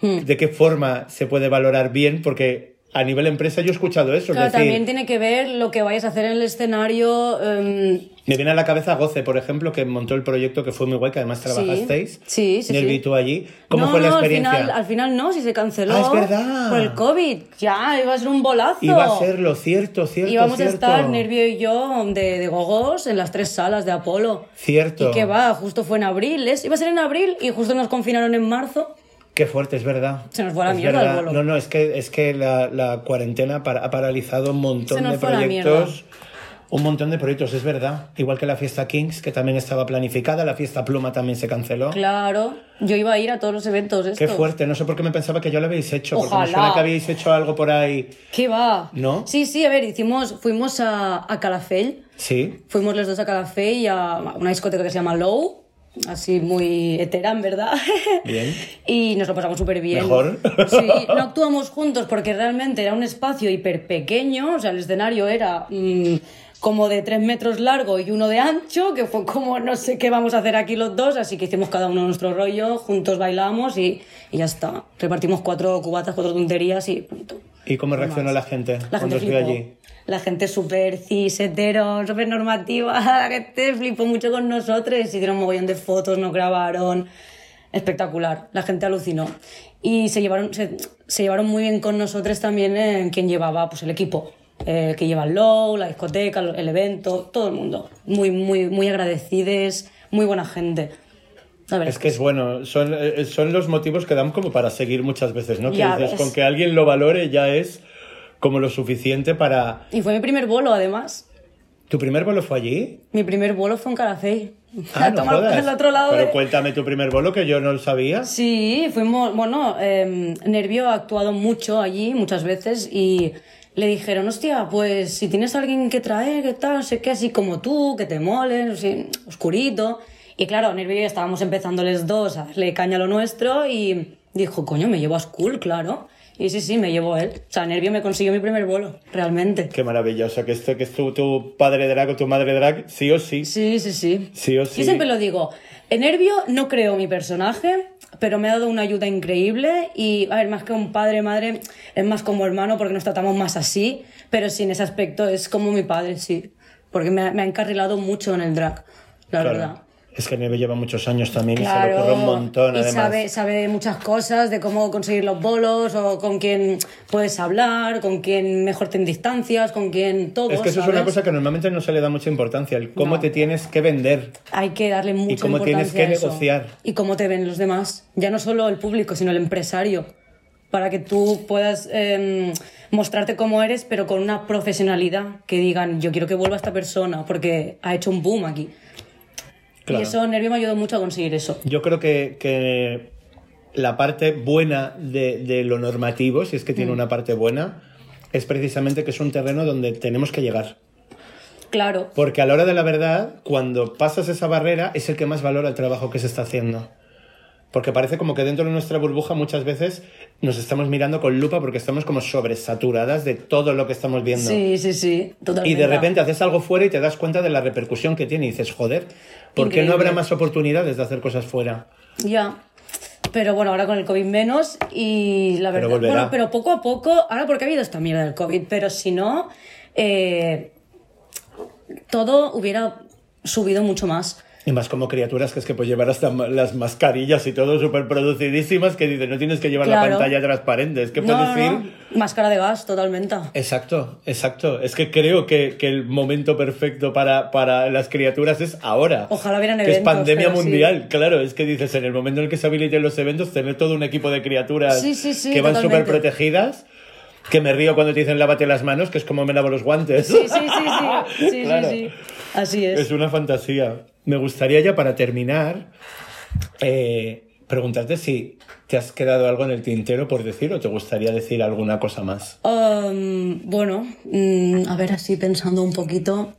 Hmm. ¿de qué forma se puede valorar bien? Porque a nivel empresa yo he escuchado eso, Claro, es decir, también tiene que ver lo que vayas a hacer en el escenario. em, me viene a la cabeza Goce, por ejemplo, que montó el proyecto que fue muy guay, que además trabajasteis. Sí, sí, sí. tú allí. ¿Cómo no, fue la no, experiencia? Al final, al final no, si se canceló. Ah, es verdad. Por el COVID. Ya, iba a ser un bolazo. Iba a ser lo cierto, cierto, Íbamos cierto. a estar Nervio y yo de, de gogos en las tres salas de Apolo. Cierto. Y que va, justo fue en abril. ¿es? Iba a ser en abril y justo nos confinaron en marzo. Qué fuerte, es verdad. Se nos fue la mierda el bolo. No, no, es que, es que la, la cuarentena para- ha paralizado un montón de proyectos. Un montón de proyectos, es verdad. Igual que la fiesta Kings, que también estaba planificada, la fiesta Pluma también se canceló. Claro, yo iba a ir a todos los eventos estos. Qué fuerte, no sé por qué me pensaba que ya lo habéis hecho, porque me Ojalá. suena que habíais hecho algo por ahí. ¿Qué va? ¿No? Sí, sí, a ver, hicimos, fuimos a, a Calafell. Sí, Fuimos los dos a Calafell y a una discoteca que se llama Low. Así muy heterán, ¿verdad? Bien. y nos lo pasamos súper bien. Mejor. Sí, no actuamos juntos porque realmente era un espacio hiper pequeño, o sea, el escenario era mm, como de tres metros largo y uno de ancho, que fue como no sé qué vamos a hacer aquí los dos, así que hicimos cada uno nuestro rollo, juntos bailamos y, y ya está. Repartimos cuatro cubatas, cuatro tonterías y punto. ¿Y cómo reaccionó la gente La cuando flipó. allí? La gente súper cis, hetero, súper normativa. La gente flipó mucho con nosotros. Hicieron un mogollón de fotos, nos grabaron. Espectacular. La gente alucinó. Y se llevaron, se, se llevaron muy bien con nosotros también en quien llevaba pues, el equipo. Eh, que lleva el low, la discoteca, el evento, todo el mundo. Muy, muy, muy agradecides, muy buena gente. Es que es bueno, son, eh, son los motivos que dan como para seguir muchas veces, ¿no? Que dices, ves. con que alguien lo valore ya es como lo suficiente para... Y fue mi primer bolo, además. ¿Tu primer vuelo fue allí? Mi primer bolo fue en Caracey. Ah, no jodas. otro lado Pero de- cuéntame tu primer vuelo, que yo no lo sabía. Sí, fuimos, bueno, eh, Nervio ha actuado mucho allí, muchas veces, y le dijeron, hostia, pues si tienes a alguien que traer, que tal, no sé qué, así como tú, que te molen, así, oscurito. Y claro, Nervio y yo estábamos empezando los dos a darle caña a lo nuestro y dijo, coño, me llevo a School, claro. Y sí, sí, me llevó él. O sea, Nervio me consiguió mi primer vuelo, realmente. Qué maravilloso, que esto que es tu, tu padre drag o tu madre drag, sí o sí. Sí, sí, sí. Sí o sí. Yo siempre lo digo, en Nervio no creo mi personaje, pero me ha dado una ayuda increíble y, a ver, más que un padre, madre, es más como hermano porque nos tratamos más así, pero sí, en ese aspecto es como mi padre, sí, porque me ha, me ha encarrilado mucho en el drag, la Claro. verdad. Es que Neve lleva muchos años también y se le ocurre un montón, y además. sabe, muchas cosas, de cómo conseguir los bolos, o con quién puedes hablar, con quién mejor te distancias, con quién todo. Es que eso es una cosa que normalmente no se le da mucha importancia, el cómo No. te tienes que vender. Hay que darle mucha cómo tienes importancia que negociar. Y cómo te ven los demás. Ya no solo el público, sino el empresario. Para que tú puedas eh, mostrarte como eres, pero con una profesionalidad. Que digan, yo quiero que vuelva esta persona porque ha hecho un boom aquí. Claro. Y eso, Nervio me ayudó mucho a conseguir eso. Yo creo que, que la parte buena de, de lo normativo, si es que Mm. tiene una parte buena, es precisamente que es un terreno donde tenemos que llegar. Claro. Porque a la hora de la verdad, cuando pasas esa barrera, es el que más valora el trabajo que se está haciendo. Porque parece como que dentro de nuestra burbuja muchas veces nos estamos mirando con lupa porque estamos como sobresaturadas de todo lo que estamos viendo. Sí, sí, sí. Y Totalmente. de repente haces algo fuera y te das cuenta de la repercusión que tiene y dices, joder, ¿por qué no habrá más oportunidades de hacer cosas fuera? Ya. Pero bueno, ahora con el COVID menos y la Pero verdad. volverá. Bueno, pero poco a poco, ahora porque ha habido esta mierda del COVID, pero si no, eh, todo hubiera subido mucho más. Y más como criaturas que es que pues llevar hasta las mascarillas y todo súper producidísimas que dicen, no tienes que llevar la pantalla transparente, es que No, puedes no, ir... no. Máscara de gas, totalmente. Exacto, exacto. Es que creo que, que el momento perfecto para, para las criaturas es ahora. Ojalá hubieran Que es eventos, pandemia sí. mundial, claro. Es que dices, en el momento en el que se habiliten los eventos, tener todo un equipo de criaturas Sí, sí, sí, que van súper protegidas. Que me río cuando te dicen lávate las manos, que es como me lavo los guantes. Sí, sí, sí, sí. Sí, Claro. sí, sí. Así es. Es una fantasía. Me gustaría ya para terminar eh, preguntarte si te has quedado algo en el tintero por decir o te gustaría decir alguna cosa más. Um, bueno, mm, a ver, así pensando un poquito.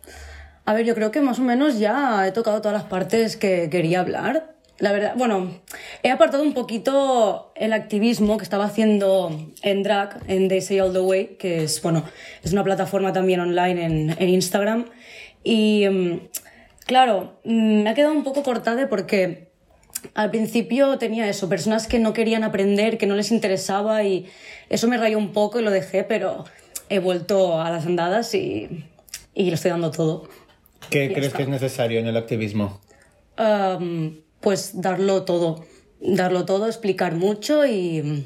A ver, yo creo que más o menos ya he tocado todas las partes que quería hablar. La verdad, bueno, he apartado un poquito el activismo que estaba haciendo en drag, en They Say All the Way, que es, bueno, es una plataforma también online en, en Instagram. Y, mm, claro, mm, me ha quedado un poco cortada porque al principio tenía eso, personas que no querían aprender, que no les interesaba y eso me rayó un poco y lo dejé, pero he vuelto a las andadas y, y lo estoy dando todo. ¿Qué crees que es necesario en el activismo? Am, pues darlo todo, darlo todo, explicar mucho y,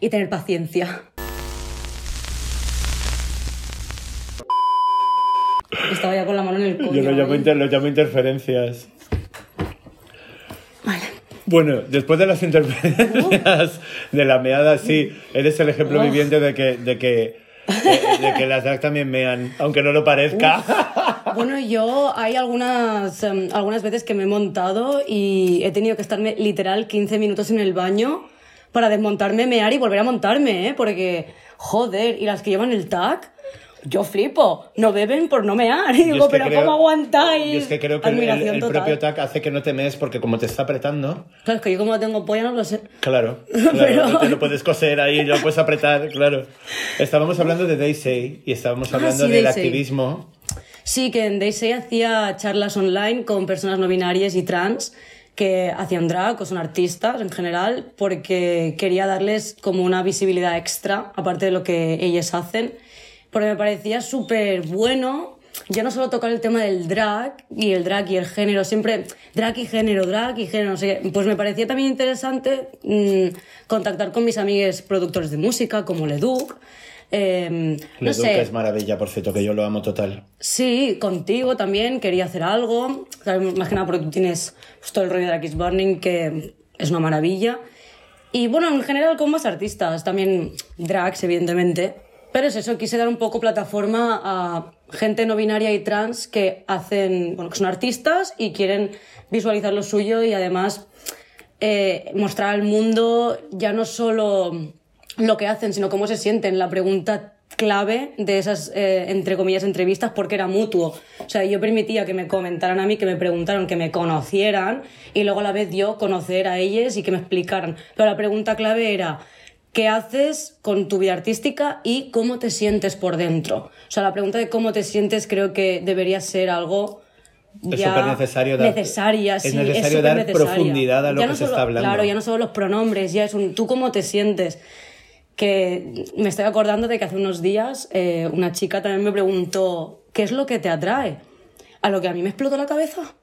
y tener paciencia. Estaba ya con la mano en el. Yo lo llamo, inter- lo llamo interferencias. Vale. Bueno, después de las interferencias de la meada, sí, eres el ejemplo viviente de que, de que, de, de que las drag también mean, aunque no lo parezca. Bueno, yo hay algunas, em, algunas veces que me he montado y he tenido que estarme literal 15 minutos en el baño para desmontarme, mear y volver a montarme, ¿eh? Porque, joder, y las que llevan el tag, yo flipo. No beben por no mear. Y Yo digo, es que pero creo- ¿cómo aguantáis? yo es que creo que el, el- Admiración el total. propio TAC hace que no te mees porque como te está apretando, Claro, es que yo como tengo polla no lo sé. claro, claro Pero- no te lo puedes coser ahí, lo puedes apretar, claro. Estábamos hablando de Daisy y estábamos Ah, hablando sí, del activismo. Sí, que en Daisy hacía charlas online con personas no binarias y trans que hacían drag o son artistas en general porque quería darles como una visibilidad extra aparte de lo que ellas hacen porque me parecía súper bueno ya no solo tocar el tema del drag y el drag y el género siempre drag y género drag y género no sé qué. pues me parecía también interesante mm, contactar con mis amigos productores de música como Leduc eh, no sé es maravilla, por cierto, que yo lo amo total. Sí, contigo también quería hacer algo. ¿sabes? Más que nada porque tú tienes pues, todo el rollo de la Kiss Burning, que es una maravilla. Y bueno, en general con más artistas, también drags, evidentemente. Pero es eso, quise dar un poco plataforma a gente no binaria y trans que hacen, bueno, que son artistas y quieren visualizar lo suyo y además eh, mostrar al mundo ya no solo lo que hacen, sino cómo se sienten. La pregunta clave de esas, eh, entre comillas, entrevistas, porque era mutuo. O sea, yo permitía que me comentaran a mí, que me preguntaran, que me conocieran, y luego a la vez yo conocer a ellos y que me explicaran. Pero la pregunta clave era, ¿qué haces con tu vida artística y cómo te sientes por dentro? O sea, la pregunta de cómo te sientes creo que debería ser algo Es ya supernecesario dar- necesaria, es sí, necesario es dar supernecesaria. profundidad a lo que no se solo- está hablando. Claro, ya no solo los pronombres, ya es un tú cómo te sientes. Que me estoy acordando de que hace unos días eh, una chica también me preguntó ¿qué es lo que te atrae? A lo que a mí me explotó la cabeza.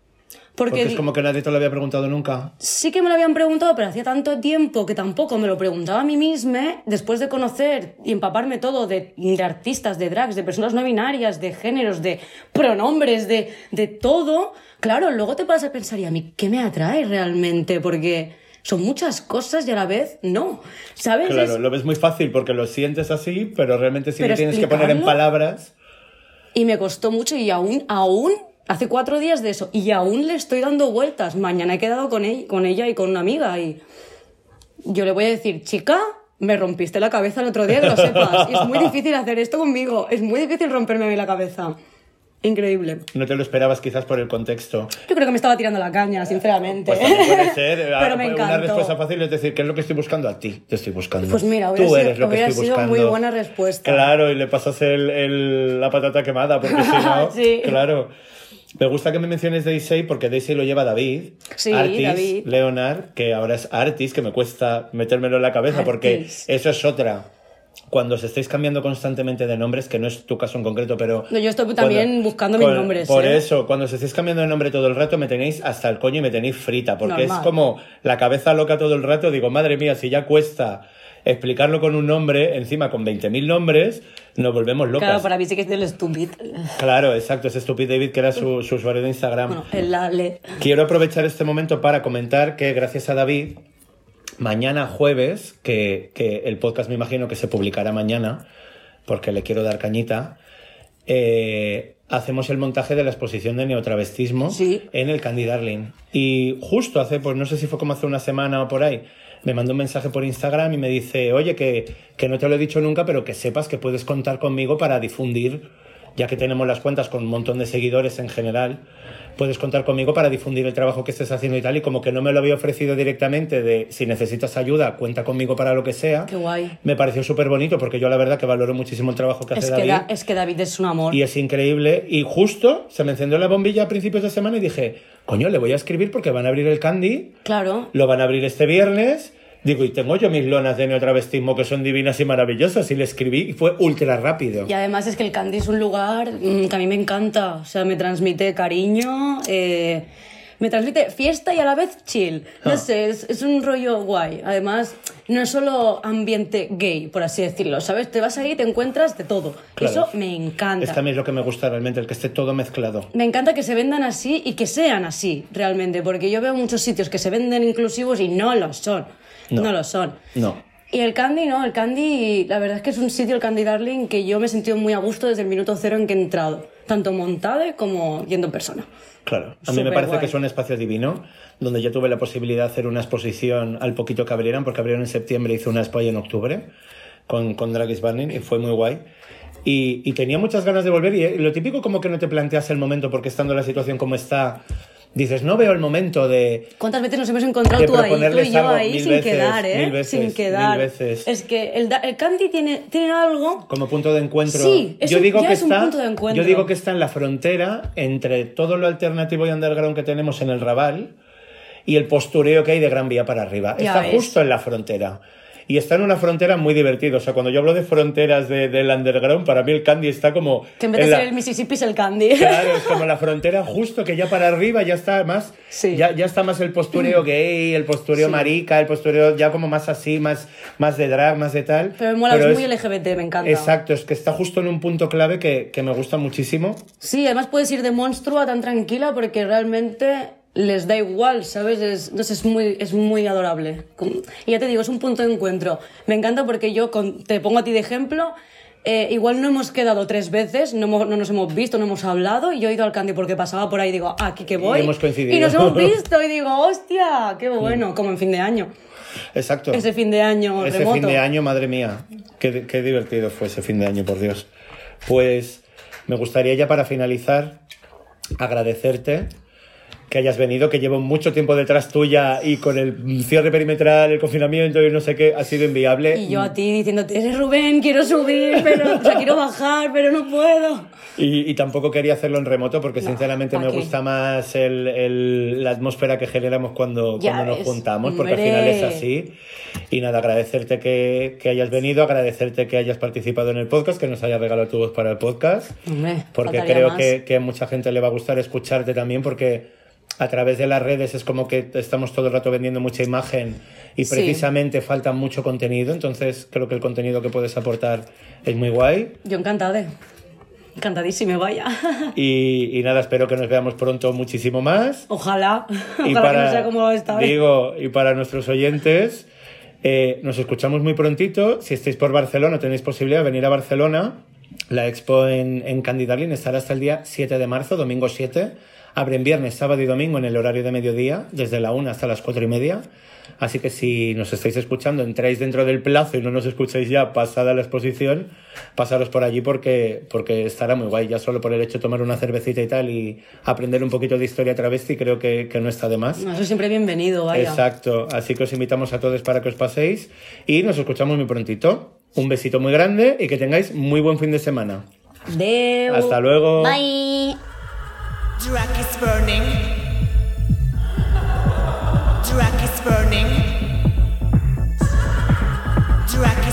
Porque, Porque es como que nadie te lo había preguntado nunca. sí que me lo habían preguntado, pero hacía tanto tiempo que tampoco me lo preguntaba a mí misma, después de conocer y empaparme todo de, de artistas, de drags, de personas no binarias, de géneros, de pronombres, de, de todo. Claro, luego te pasas a pensar, ¿y a mí qué me atrae realmente? Porque son muchas cosas y a la vez no. ¿Sabes? Claro, Es- lo ves muy fácil porque lo sientes así, pero realmente sí Pero lo tienes que poner en palabras. Y me costó mucho y aún, aún, hace cuatro días de eso, y aún le estoy dando vueltas. Mañana he quedado con ella, con ella y con una amiga y yo le voy a decir, chica, me rompiste la cabeza el otro día, que lo sepas. Y es muy difícil hacer esto conmigo, es muy difícil romperme a mí la cabeza. Increíble. No te lo esperabas quizás por el contexto. Yo creo que me estaba tirando la caña, sinceramente. Pues puede ser. Pero me Una respuesta encantó. fácil es decir, ¿qué es lo que estoy buscando a ti? Te estoy buscando. Pues mira, hubiera Tú sido- eres lo que estoy sido buscando. muy buena respuesta. Claro, y le pasas el, el- la patata quemada, porque si no. Sí. Claro. Me gusta que me menciones Daisy porque Daisy lo lleva David. Sí, Artis, David. Leonard, que ahora es Artis, que me cuesta metérmelo en la cabeza porque eso es otra. Cuando os estáis cambiando constantemente de nombres, que no es tu caso en concreto, pero. No, yo estoy también buscando mis con- nombres, Por ¿eh? eso, cuando os estáis cambiando de nombre todo el rato, me tenéis hasta el coño y me tenéis frita, porque Normal. es como la cabeza loca todo el rato. Digo, madre mía, si ya cuesta explicarlo con un nombre, encima con 20.000 nombres, nos volvemos locas. Claro, para mí sí que es del estúpido. Claro, exacto, es Stupid David, que era su, su usuario de Instagram. Bueno, el ale. Quiero aprovechar este momento para comentar que gracias a David, mañana jueves, que, que el podcast me imagino que se publicará mañana, porque le quiero dar cañita, eh, hacemos el montaje de la exposición de neotravestismo Sí. en el Candy Darling. Y justo hace, pues no sé si fue como hace una semana o por ahí, me mandó un mensaje por Instagram y me dice, oye, que, que no te lo he dicho nunca, pero que sepas que puedes contar conmigo para difundir, ya que tenemos las cuentas con un montón de seguidores en general, puedes contar conmigo para difundir el trabajo que estés haciendo y tal. Y como que no me lo había ofrecido directamente de si necesitas ayuda, cuenta conmigo para lo que sea. Qué guay. Me pareció súper bonito porque yo la verdad que valoro muchísimo el trabajo que hace Es que, David. da- es que David es un amor. Y es increíble. Y justo se me encendió la bombilla a principios de semana y dije, coño, le voy a escribir porque van a abrir el Candy, Claro. lo van a abrir este viernes. Digo, y tengo yo mis lonas de neotravestismo que son divinas y maravillosas. Y le escribí y fue ultra rápido. Y además es que el Candy es un lugar mm, que a mí me encanta. O sea, me transmite cariño, eh, me transmite fiesta y a la vez chill. No Ah. sé, es, es un rollo guay. Además, no es solo ambiente gay, por así decirlo. ¿Sabes? Te vas ahí y te encuentras de todo. Claro. Eso me encanta. Es es lo que me gusta realmente, el que esté todo mezclado. Me encanta que se vendan así y que sean así, realmente, porque yo veo muchos sitios que se venden inclusivos y no lo son. No. No, lo son. No. Y el Candy, no, el Candy, la verdad es que es un sitio, el Candy Darling, que yo me he sentido muy a gusto desde el minuto cero en que he entrado, tanto montada como yendo en persona. Claro, a mí me parece guay. que es un espacio divino, donde yo tuve la posibilidad de hacer una exposición al poquito que abrieran, porque abrieron en septiembre, hice una expo en octubre con, con Drag is Burning y fue muy guay. Y, y tenía muchas ganas de volver y eh, lo típico como que no te planteas el momento porque estando la situación como está, dices, no veo el momento de... ¿Cuántas veces nos hemos encontrado tú ahí, tú y yo ahí, sin veces, quedar, ¿eh? mil veces, sin quedar. mil veces. Es que el, el Candy tiene, tiene algo... Como punto de encuentro. Sí, es yo un- digo ya que es un está, punto de encuentro. Yo digo que está en la frontera entre todo lo alternativo y underground que tenemos en el Raval y el postureo que hay de Gran Vía para arriba. Ya está ves. justo en la frontera. Y está en una frontera muy divertida. O sea, cuando yo hablo de fronteras de- del underground, para mí el Candy está como. Que en vez de ser el Mississippi es el Candy. Claro, es como la frontera justo que ya para arriba ya está más, Sí. ya, ya está más el postureo gay, el postureo Sí. marica, el postureo ya como más así, más, más de drag, más de tal. Pero me mola, Pero es muy LGBT, me encanta. Exacto, es que está justo en un punto clave que, que me gusta muchísimo. Sí, además puedes ir de monstruo a tan tranquila porque realmente les da igual, ¿sabes? Es, no sé, es, muy, es muy adorable. Y ya te digo, es un punto de encuentro. Me encanta porque yo con- te pongo a ti de ejemplo. eh, igual no hemos quedado tres veces, no, hemos- no nos hemos visto, no hemos hablado, y yo he ido al Candy porque pasaba por ahí y digo, "Ah, aquí que voy. Y hemos coincidido. Y nos hemos visto y digo, hostia, qué bueno, como en fin de año. Exacto. Ese fin de año Ese remoto. fin de año, madre mía, qué, qué divertido fue ese fin de año, por Dios. Pues me gustaría ya para finalizar agradecerte que hayas venido, que llevo mucho tiempo detrás tuya y con el cierre perimetral, el confinamiento y no sé qué, ha sido inviable. Y yo a ti diciéndote, "Eres Rubén, quiero subir, pero, o sea, quiero bajar, pero no puedo. Y, y tampoco quería hacerlo en remoto porque No, sinceramente ¿pa' me qué? gusta más el- el- la atmósfera que generamos cuando, Ya cuando nos juntamos, porque hombre. al final es así. Y nada, agradecerte que, que hayas venido, agradecerte que hayas participado en el podcast, que nos hayas regalado tu voz para el podcast, Hombre, porque creo que, que a mucha gente le va a gustar escucharte también, porque a través de las redes es como que estamos todo el rato vendiendo mucha imagen y Sí. precisamente falta mucho contenido, entonces creo que el contenido que puedes aportar es muy guay. Yo encantada. Encantadísima, vaya. Y, y nada, espero que nos veamos pronto muchísimo más. Ojalá. Y Ojalá que no sea como esta vez. digo, y para nuestros oyentes, eh, nos escuchamos muy prontito. Si estáis por Barcelona, tenéis posibilidad de venir a Barcelona. La expo en, en Candy Darling estará hasta el día 7 de marzo, domingo 7. Abren viernes, sábado y domingo en el horario de mediodía, desde la 1 hasta las 4 y media. Así que si nos estáis escuchando, entráis dentro del plazo y no nos escucháis ya pasada la exposición, pasaros por allí porque, porque estará muy guay. Ya solo por el hecho de tomar una cervecita y tal y aprender un poquito de historia travesti, creo que, que no está de más. No, eso siempre bienvenido, vaya. Exacto, así que os invitamos a todos para que os paséis y nos escuchamos muy prontito. Un besito muy grande y que tengáis muy buen fin de semana. Deu. Hasta luego. Bye. Drag is burning. Drag is burning. Drag